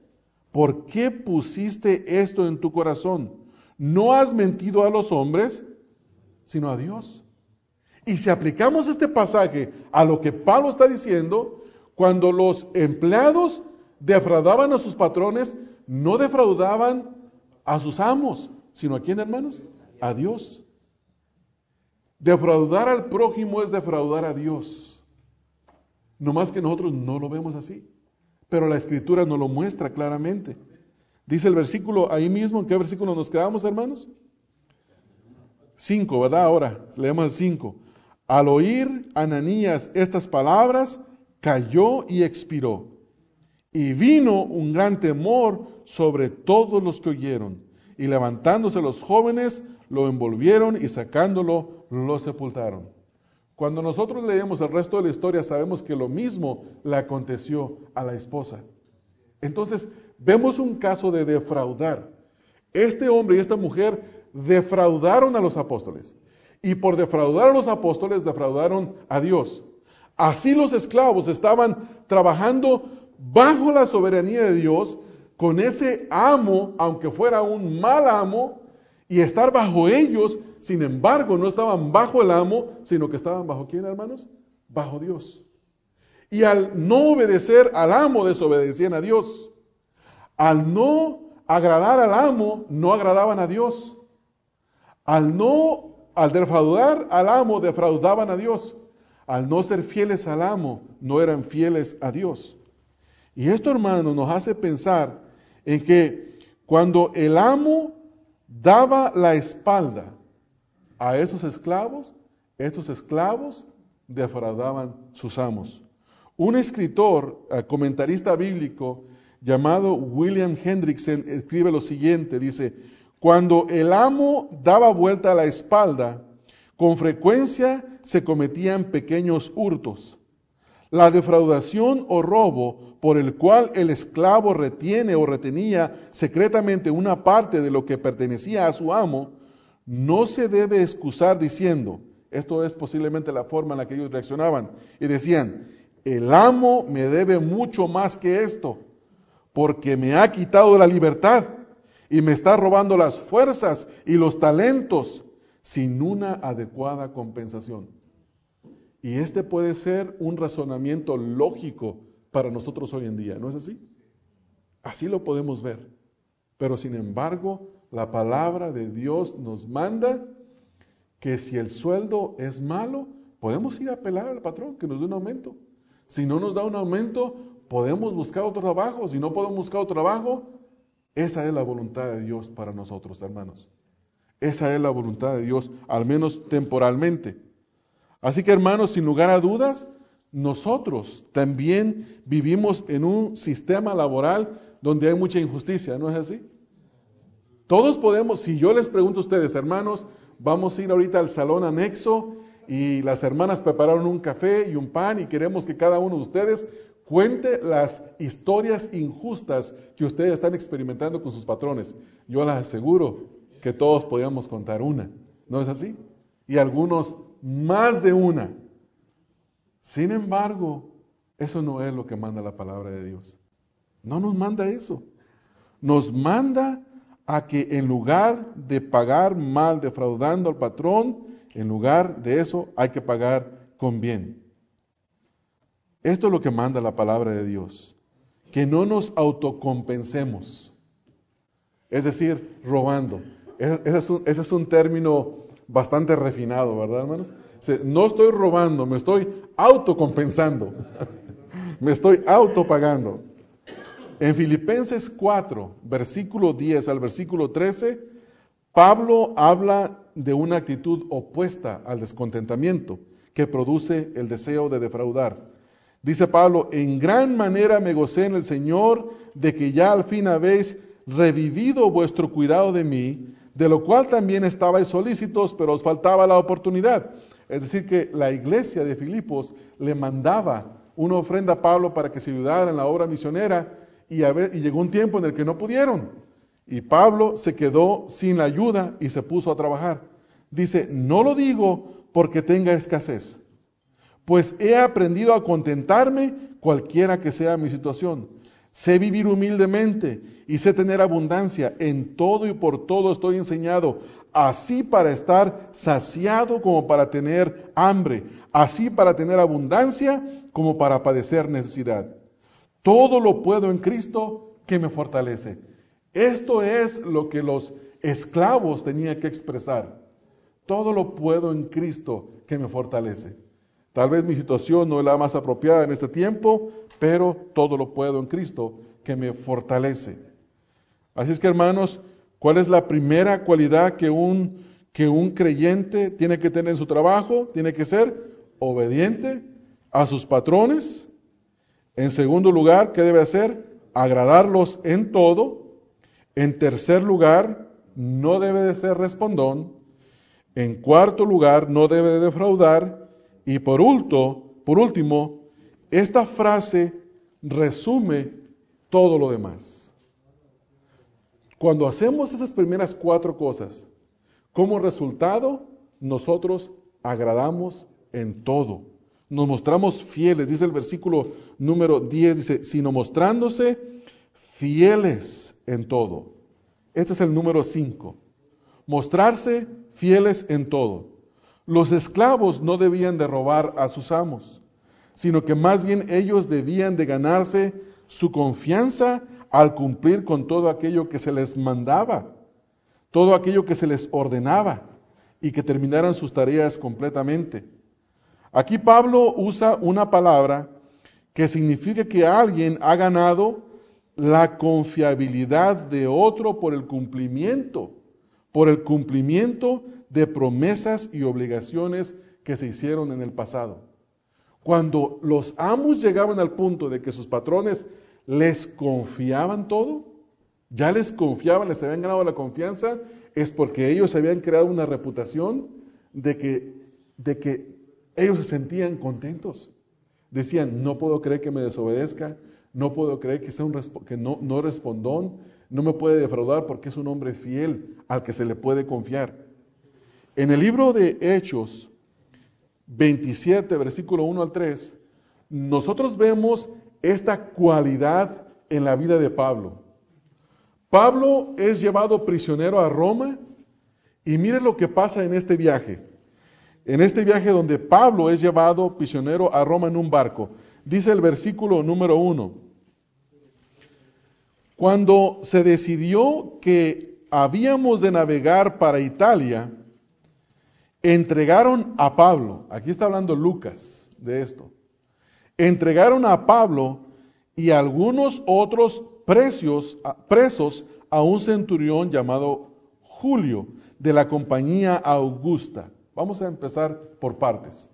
¿Por qué pusiste esto en tu corazón? No has mentido a los hombres, sino a Dios. Y si aplicamos este pasaje a lo que Pablo está diciendo, cuando los empleados defraudaban a sus patrones, no defraudaban a sus amos, sino a quién, hermanos? A Dios. Defraudar al prójimo es defraudar a Dios. No más que nosotros no lo vemos así. Pero la escritura nos lo muestra claramente. Dice el versículo ahí mismo, ¿en qué versículo nos quedamos, hermanos? 5, ¿verdad? Ahora, leemos el 5. Al oír Ananías estas palabras, cayó y expiró. Y vino un gran temor sobre todos los que oyeron. Y levantándose los jóvenes, lo envolvieron y sacándolo, lo sepultaron. Cuando nosotros leemos el resto de la historia, sabemos que lo mismo le aconteció a la esposa. Entonces, vemos un caso de defraudar. Este hombre y esta mujer defraudaron a los apóstoles. Y por defraudar a los apóstoles, defraudaron a Dios. Así los esclavos estaban trabajando bajo la soberanía de Dios, con ese amo, aunque fuera un mal amo, y estar bajo ellos, sin embargo, no estaban bajo el amo, sino que estaban bajo quién, hermanos? Bajo Dios. Y al no obedecer al amo, desobedecían a Dios. Al no agradar al amo, no agradaban a Dios. Al no, al defraudar al amo, defraudaban a Dios. Al no ser fieles al amo, no eran fieles a Dios. Y esto, hermano, nos hace pensar en que cuando el amo daba la espalda a esos esclavos, estos esclavos defraudaban sus amos. Un escritor, eh, comentarista bíblico llamado William Hendrickson escribe lo siguiente, dice, cuando el amo daba vuelta a la espalda, con frecuencia se cometían pequeños hurtos. La defraudación o robo por el cual el esclavo retiene o retenía secretamente una parte de lo que pertenecía a su amo, no se debe excusar diciendo, esto es posiblemente la forma en la que ellos reaccionaban, y decían, el amo me debe mucho más que esto, porque me ha quitado la libertad y me está robando las fuerzas y los talentos sin una adecuada compensación. Y este puede ser un razonamiento lógico para nosotros hoy en día, ¿no es así? Así lo podemos ver. Pero sin embargo, la palabra de Dios nos manda que si el sueldo es malo, podemos ir a apelar al patrón que nos dé un aumento. Si no nos da un aumento, podemos buscar otro trabajo. Si no podemos buscar otro trabajo, esa es la voluntad de Dios para nosotros, hermanos. Esa es la voluntad de Dios, al menos temporalmente. Así que, hermanos, sin lugar a dudas, nosotros también vivimos en un sistema laboral donde hay mucha injusticia, ¿no es así? Todos podemos, si yo les pregunto a ustedes, hermanos, vamos a ir ahorita al salón anexo y las hermanas prepararon un café y un pan y queremos que cada uno de ustedes cuente las historias injustas que ustedes están experimentando con sus patrones. Yo les aseguro que todos podíamos contar una, ¿no es así? Y algunos más de una. Sin embargo, eso no es lo que manda la palabra de Dios. No nos manda eso. Nos manda a que en lugar de pagar mal defraudando al patrón, en lugar de eso hay que pagar con bien. Esto es lo que manda la palabra de Dios. Que no nos autocompensemos. Es decir, robando. Ese es un, término bastante refinado, ¿verdad, hermanos? No estoy robando, me estoy autocompensando. me estoy autopagando. En Filipenses 4, versículo 10 al versículo 13, Pablo habla de una actitud opuesta al descontentamiento que produce el deseo de defraudar. Dice Pablo, en gran manera me gocé en el Señor de que ya al fin habéis revivido vuestro cuidado de mí, de lo cual también estabais solícitos, pero os faltaba la oportunidad. Es decir, que la iglesia de Filipos le mandaba una ofrenda a Pablo para que se ayudara en la obra misionera y, y llegó un tiempo en el que no pudieron. Y Pablo se quedó sin la ayuda y se puso a trabajar. Dice, no lo digo porque tenga escasez, pues he aprendido a contentarme cualquiera que sea mi situación. Sé vivir humildemente y sé tener abundancia. En todo y por todo estoy enseñado, así para estar saciado como para tener hambre, así para tener abundancia como para padecer necesidad. Todo lo puedo en Cristo que me fortalece. Esto es lo que los esclavos tenían que expresar. Todo lo puedo en Cristo que me fortalece. Tal vez mi situación no es la más apropiada en este tiempo, pero todo lo puedo en Cristo que me fortalece. Así es que hermanos, ¿cuál es la primera cualidad que un, que un creyente tiene que tener en su trabajo? Tiene que ser obediente a sus patrones. En segundo lugar, ¿qué debe hacer? Agradarlos en todo. En tercer lugar, no debe de ser respondón. En cuarto lugar, no debe de defraudar. Y por último, por último, esta frase resume todo lo demás. Cuando hacemos esas primeras cuatro cosas, como resultado, nosotros agradamos en todo. Nos mostramos fieles, dice el versículo número 10, dice, sino mostrándose fieles en todo. Este es el número 5. Mostrarse fieles en todo. Los esclavos no debían de robar a sus amos, sino que más bien ellos debían de ganarse su confianza al cumplir con todo aquello que se les mandaba, todo aquello que se les ordenaba y que terminaran sus tareas completamente. Aquí Pablo usa una palabra que significa que alguien ha ganado la confiabilidad de otro por el cumplimiento, por el cumplimiento de promesas y obligaciones que se hicieron en el pasado. Cuando los amos llegaban al punto de que sus patrones les confiaban todo, ya les confiaban, les habían ganado la confianza, es porque ellos habían creado una reputación de que, de que ellos se sentían contentos. Decían, no puedo creer que me desobedezca, no puedo creer que, sea un que no, no respondón, no me puede defraudar porque es un hombre fiel al que se le puede confiar. En el libro de Hechos 27, versículo 1 al 3, nosotros vemos esta cualidad en la vida de Pablo. Pablo es llevado prisionero a Roma y mire lo que pasa en este viaje. en este viaje donde Pablo es llevado prisionero a Roma en un barco. Dice el versículo número uno, cuando se decidió que habíamos de navegar para Italia, entregaron a Pablo, aquí está hablando Lucas de esto, entregaron a Pablo y algunos otros presos a un centurión llamado Julio de la compañía Augusta. Vamos a empezar por partes.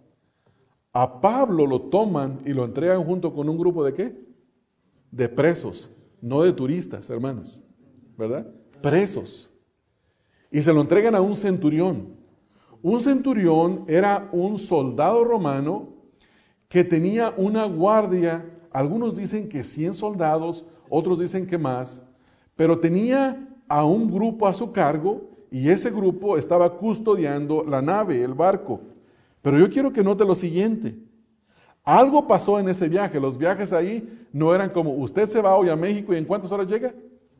A Pablo lo toman y lo entregan junto con un grupo de qué? De presos, no de turistas, hermanos, ¿verdad? Presos. Y se lo entregan a un centurión. Un centurión era un soldado romano que tenía una guardia, algunos dicen que 100 soldados, otros dicen que más, pero tenía a un grupo a su cargo y ese grupo estaba custodiando la nave, el barco. Pero yo quiero que note lo siguiente. Algo pasó en ese viaje. Los viajes ahí no eran como usted se va hoy a México y en cuántas horas llega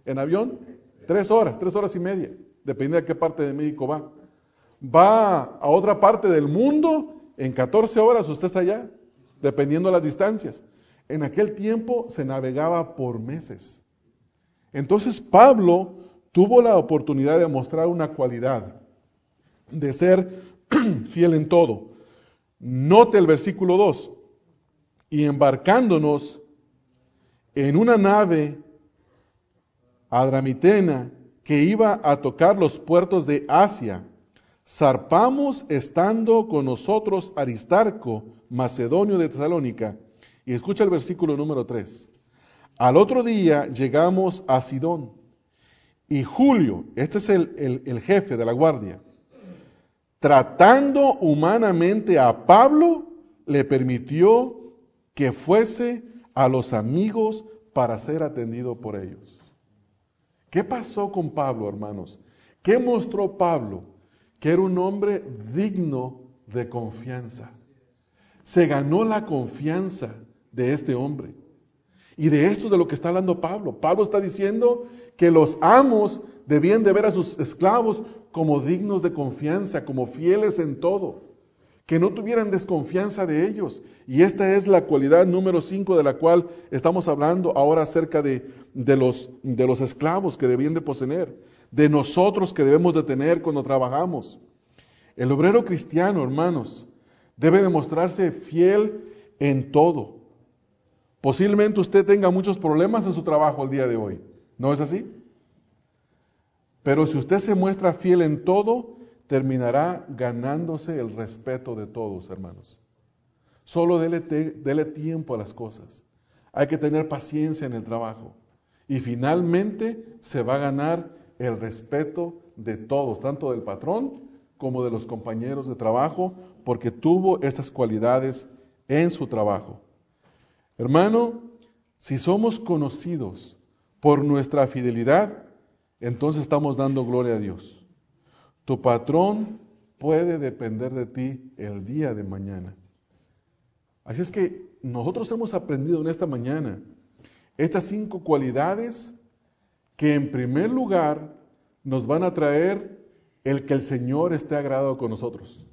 en avión. Tres horas, tres horas y media, depende de qué parte de México va. Va a otra parte del mundo, en 14 horas usted está allá, dependiendo de las distancias. En aquel tiempo se navegaba por meses. Entonces Pablo tuvo la oportunidad de mostrar una cualidad, de ser fiel en todo. Note el versículo 2, y embarcándonos en una nave adramitena que iba a tocar los puertos de Asia, zarpamos estando con nosotros Aristarco, macedonio de Tesalónica, y escucha el versículo número 3. Al otro día llegamos a Sidón y Julio, este es el, jefe de la guardia, tratando humanamente a Pablo, le permitió que fuese a los amigos para ser atendido por ellos. ¿Qué pasó con Pablo, hermanos? ¿Qué mostró Pablo? Que era un hombre digno de confianza. Se ganó la confianza de este hombre. Y de esto es de lo que está hablando Pablo. Pablo está diciendo que los amos debían de ver a sus esclavos como dignos de confianza, como fieles en todo, que no tuvieran desconfianza de ellos. Y esta es la cualidad número cinco de la cual estamos hablando ahora acerca de, de, los, de los esclavos que debían de poseer, de nosotros que debemos de tener cuando trabajamos. El obrero cristiano, hermanos, debe demostrarse fiel en todo. Posiblemente usted tenga muchos problemas en su trabajo el día de hoy. ¿No es así? Pero si usted se muestra fiel en todo, terminará ganándose el respeto de todos, hermanos. Solo dele, tiempo a las cosas. Hay que tener paciencia en el trabajo. Y finalmente se va a ganar el respeto de todos, tanto del patrón como de los compañeros de trabajo, porque tuvo estas cualidades en su trabajo. Hermano, si somos conocidos por nuestra fidelidad, entonces estamos dando gloria a Dios. Tu patrón puede depender de ti el día de mañana. Así es que nosotros hemos aprendido en esta mañana estas cinco cualidades que en primer lugar nos van a traer el que el Señor esté agradado con nosotros.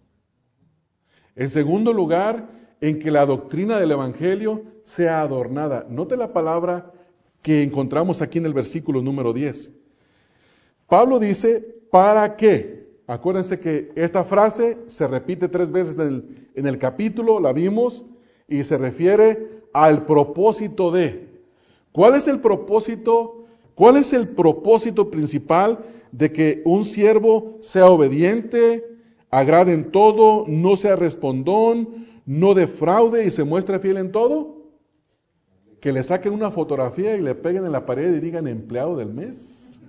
En segundo lugar, en que la doctrina del Evangelio sea adornada. Note la palabra que encontramos aquí en el versículo número 10. Pablo dice, ¿para qué? Acuérdense que esta frase se repite tres veces en el, en el capítulo, la vimos, y se refiere al propósito de. ¿Cuál es el propósito? ¿Cuál es el propósito principal de que un siervo sea obediente, agrade en todo, no sea respondón, no defraude y se muestre fiel en todo? que le saquen una fotografía y le peguen en la pared y digan empleado del mes.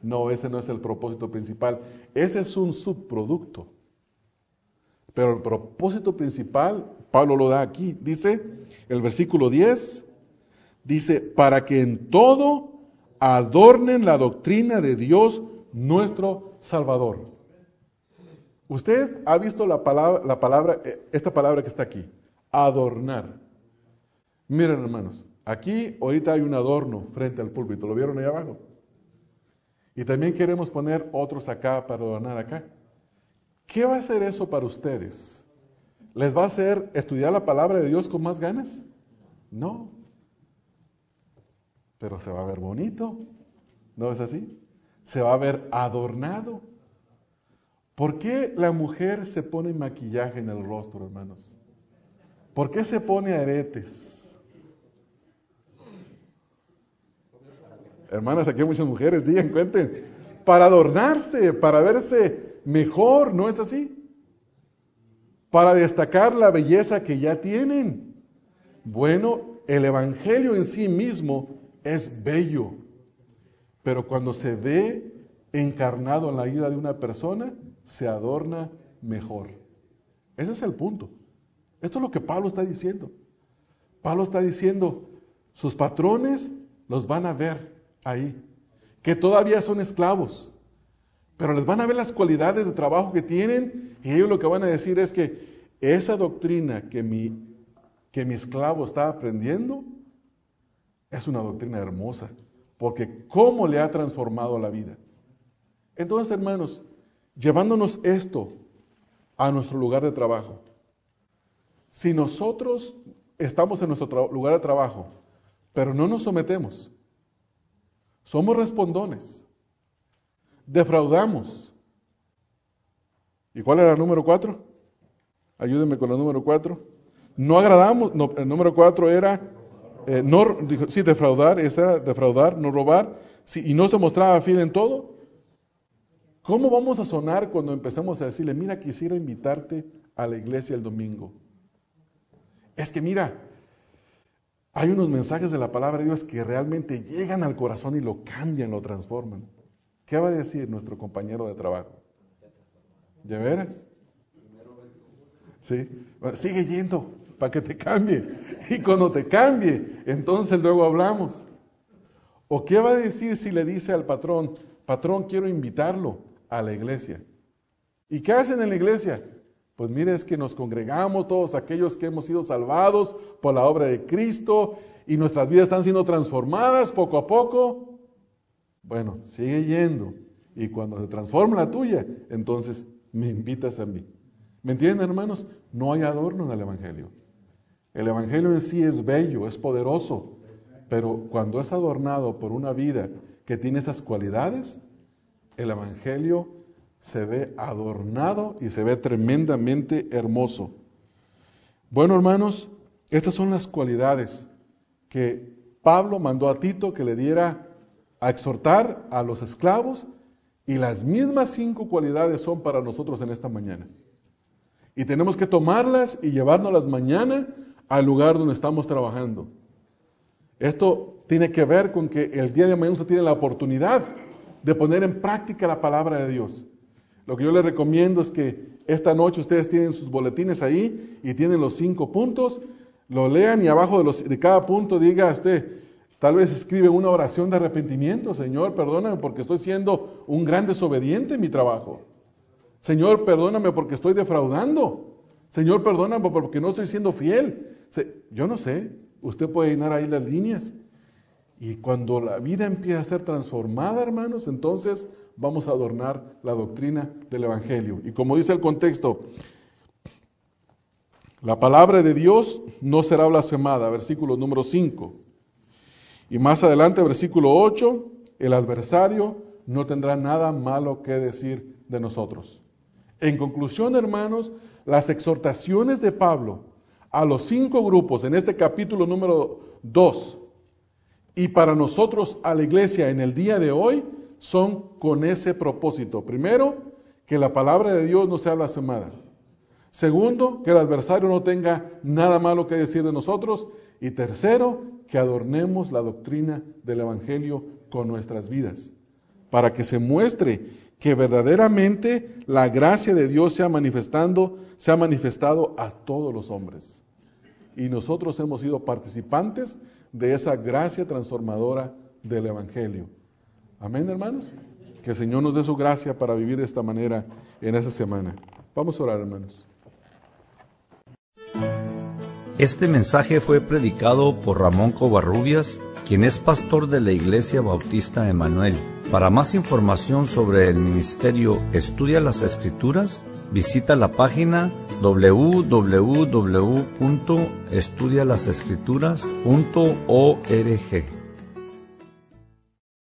No, ese no es el propósito principal. Ese es un subproducto. Pero el propósito principal, Pablo lo da aquí. Dice, el versículo 10, dice, para que en todo adornen la doctrina de Dios nuestro Salvador. Usted ha visto la palabra, la palabra, eh, esta palabra que está aquí, adornar. Miren hermanos, aquí ahorita hay un adorno frente al púlpito, ¿lo vieron ahí abajo? Y también queremos poner otros acá para adornar acá. ¿Qué va a hacer eso para ustedes? ¿Les va a hacer estudiar la palabra de Dios con más ganas? No. Pero se va a ver bonito. ¿No es así? Se va a ver adornado. ¿Por qué la mujer se pone maquillaje en el rostro, hermanos? ¿Por qué se pone aretes? Hermanas, aquí hay muchas mujeres, digan, cuenten. Para adornarse, para verse mejor, ¿no es así? Para destacar la belleza que ya tienen. Bueno, el Evangelio en sí mismo es bello, pero cuando se ve encarnado en la vida de una persona, se adorna mejor. Ese es el punto. Esto es lo que Pablo está diciendo. Pablo está diciendo, sus patrones los van a ver ahí, que todavía son esclavos, pero les van a ver las cualidades de trabajo que tienen y ellos lo que van a decir es que esa doctrina que mi, que mi esclavo está aprendiendo es una doctrina hermosa, porque cómo le ha transformado la vida. Entonces, hermanos, llevándonos esto a nuestro lugar de trabajo, si nosotros estamos en nuestro lugar de trabajo, pero no nos sometemos, somos respondones, defraudamos. ¿Y cuál era el número cuatro? Ayúdenme con el número cuatro. No agradamos, el número cuatro era eh, no, sí, defraudar, defraudar, no robar, sí, y no se mostraba fiel en todo. ¿Cómo vamos a sonar cuando empezamos a decirle, mira, quisiera invitarte a la iglesia el domingo? Es que mira, hay unos mensajes de la palabra de Dios que realmente llegan al corazón y lo cambian, lo transforman. ¿Qué va a decir nuestro compañero de trabajo? ¿De veras? Sí, sigue yendo para que te cambie. Y cuando te cambie, entonces luego hablamos. ¿O qué va a decir si le dice al patrón, patrón, quiero invitarlo a la iglesia? ¿Y qué hacen en la iglesia? Pues mire, es que nos congregamos todos aquellos que hemos sido salvados por la obra de Cristo y nuestras vidas están siendo transformadas poco a poco. Bueno, sigue yendo. Y cuando se transforma la tuya, entonces me invitas a mí. ¿Me entienden, hermanos? No hay adorno en el Evangelio. El Evangelio en sí es bello, es poderoso, pero cuando es adornado por una vida que tiene esas cualidades, el Evangelio se ve adornado y se ve tremendamente hermoso. Bueno, hermanos, estas son las cualidades que Pablo mandó a Tito que le diera a exhortar a los esclavos y las mismas cinco cualidades son para nosotros en esta mañana. Y tenemos que tomarlas y llevárnoslas mañana al lugar donde estamos trabajando. Esto tiene que ver con que el día de mañana usted tiene la oportunidad de poner en práctica la palabra de Dios. Lo que yo les recomiendo es que esta noche ustedes tienen sus boletines ahí y tienen los cinco puntos, lo lean y abajo de, los, de cada punto diga usted, tal vez escribe una oración de arrepentimiento, Señor, perdóname porque estoy siendo un gran desobediente en mi trabajo. Señor, perdóname porque estoy defraudando. Señor, perdóname porque no estoy siendo fiel. Yo no sé, usted puede llenar ahí las líneas. Y cuando la vida empieza a ser transformada, hermanos, entonces vamos a adornar la doctrina del Evangelio. Y como dice el contexto, la palabra de Dios no será blasfemada, versículo número 5. Y más adelante, versículo 8, el adversario no tendrá nada malo que decir de nosotros. En conclusión, hermanos, las exhortaciones de Pablo a los cinco grupos en este capítulo número 2 y para nosotros a la iglesia en el día de hoy son con ese propósito. Primero, que la palabra de Dios no sea blasfemada. Segundo, que el adversario no tenga nada malo que decir de nosotros. Y tercero, que adornemos la doctrina del Evangelio con nuestras vidas, para que se muestre que verdaderamente la gracia de Dios se ha manifestando, se ha manifestado a todos los hombres. Y nosotros hemos sido participantes de esa gracia transformadora del Evangelio. Amén, hermanos. Que el Señor nos dé su gracia para vivir de esta manera en esta semana. Vamos a orar, hermanos. Este mensaje fue predicado por Ramón Covarrubias, quien es pastor de la Iglesia Bautista Emanuel. Para más información sobre el ministerio Estudia las Escrituras, Visita la página www.estudialasescrituras.org.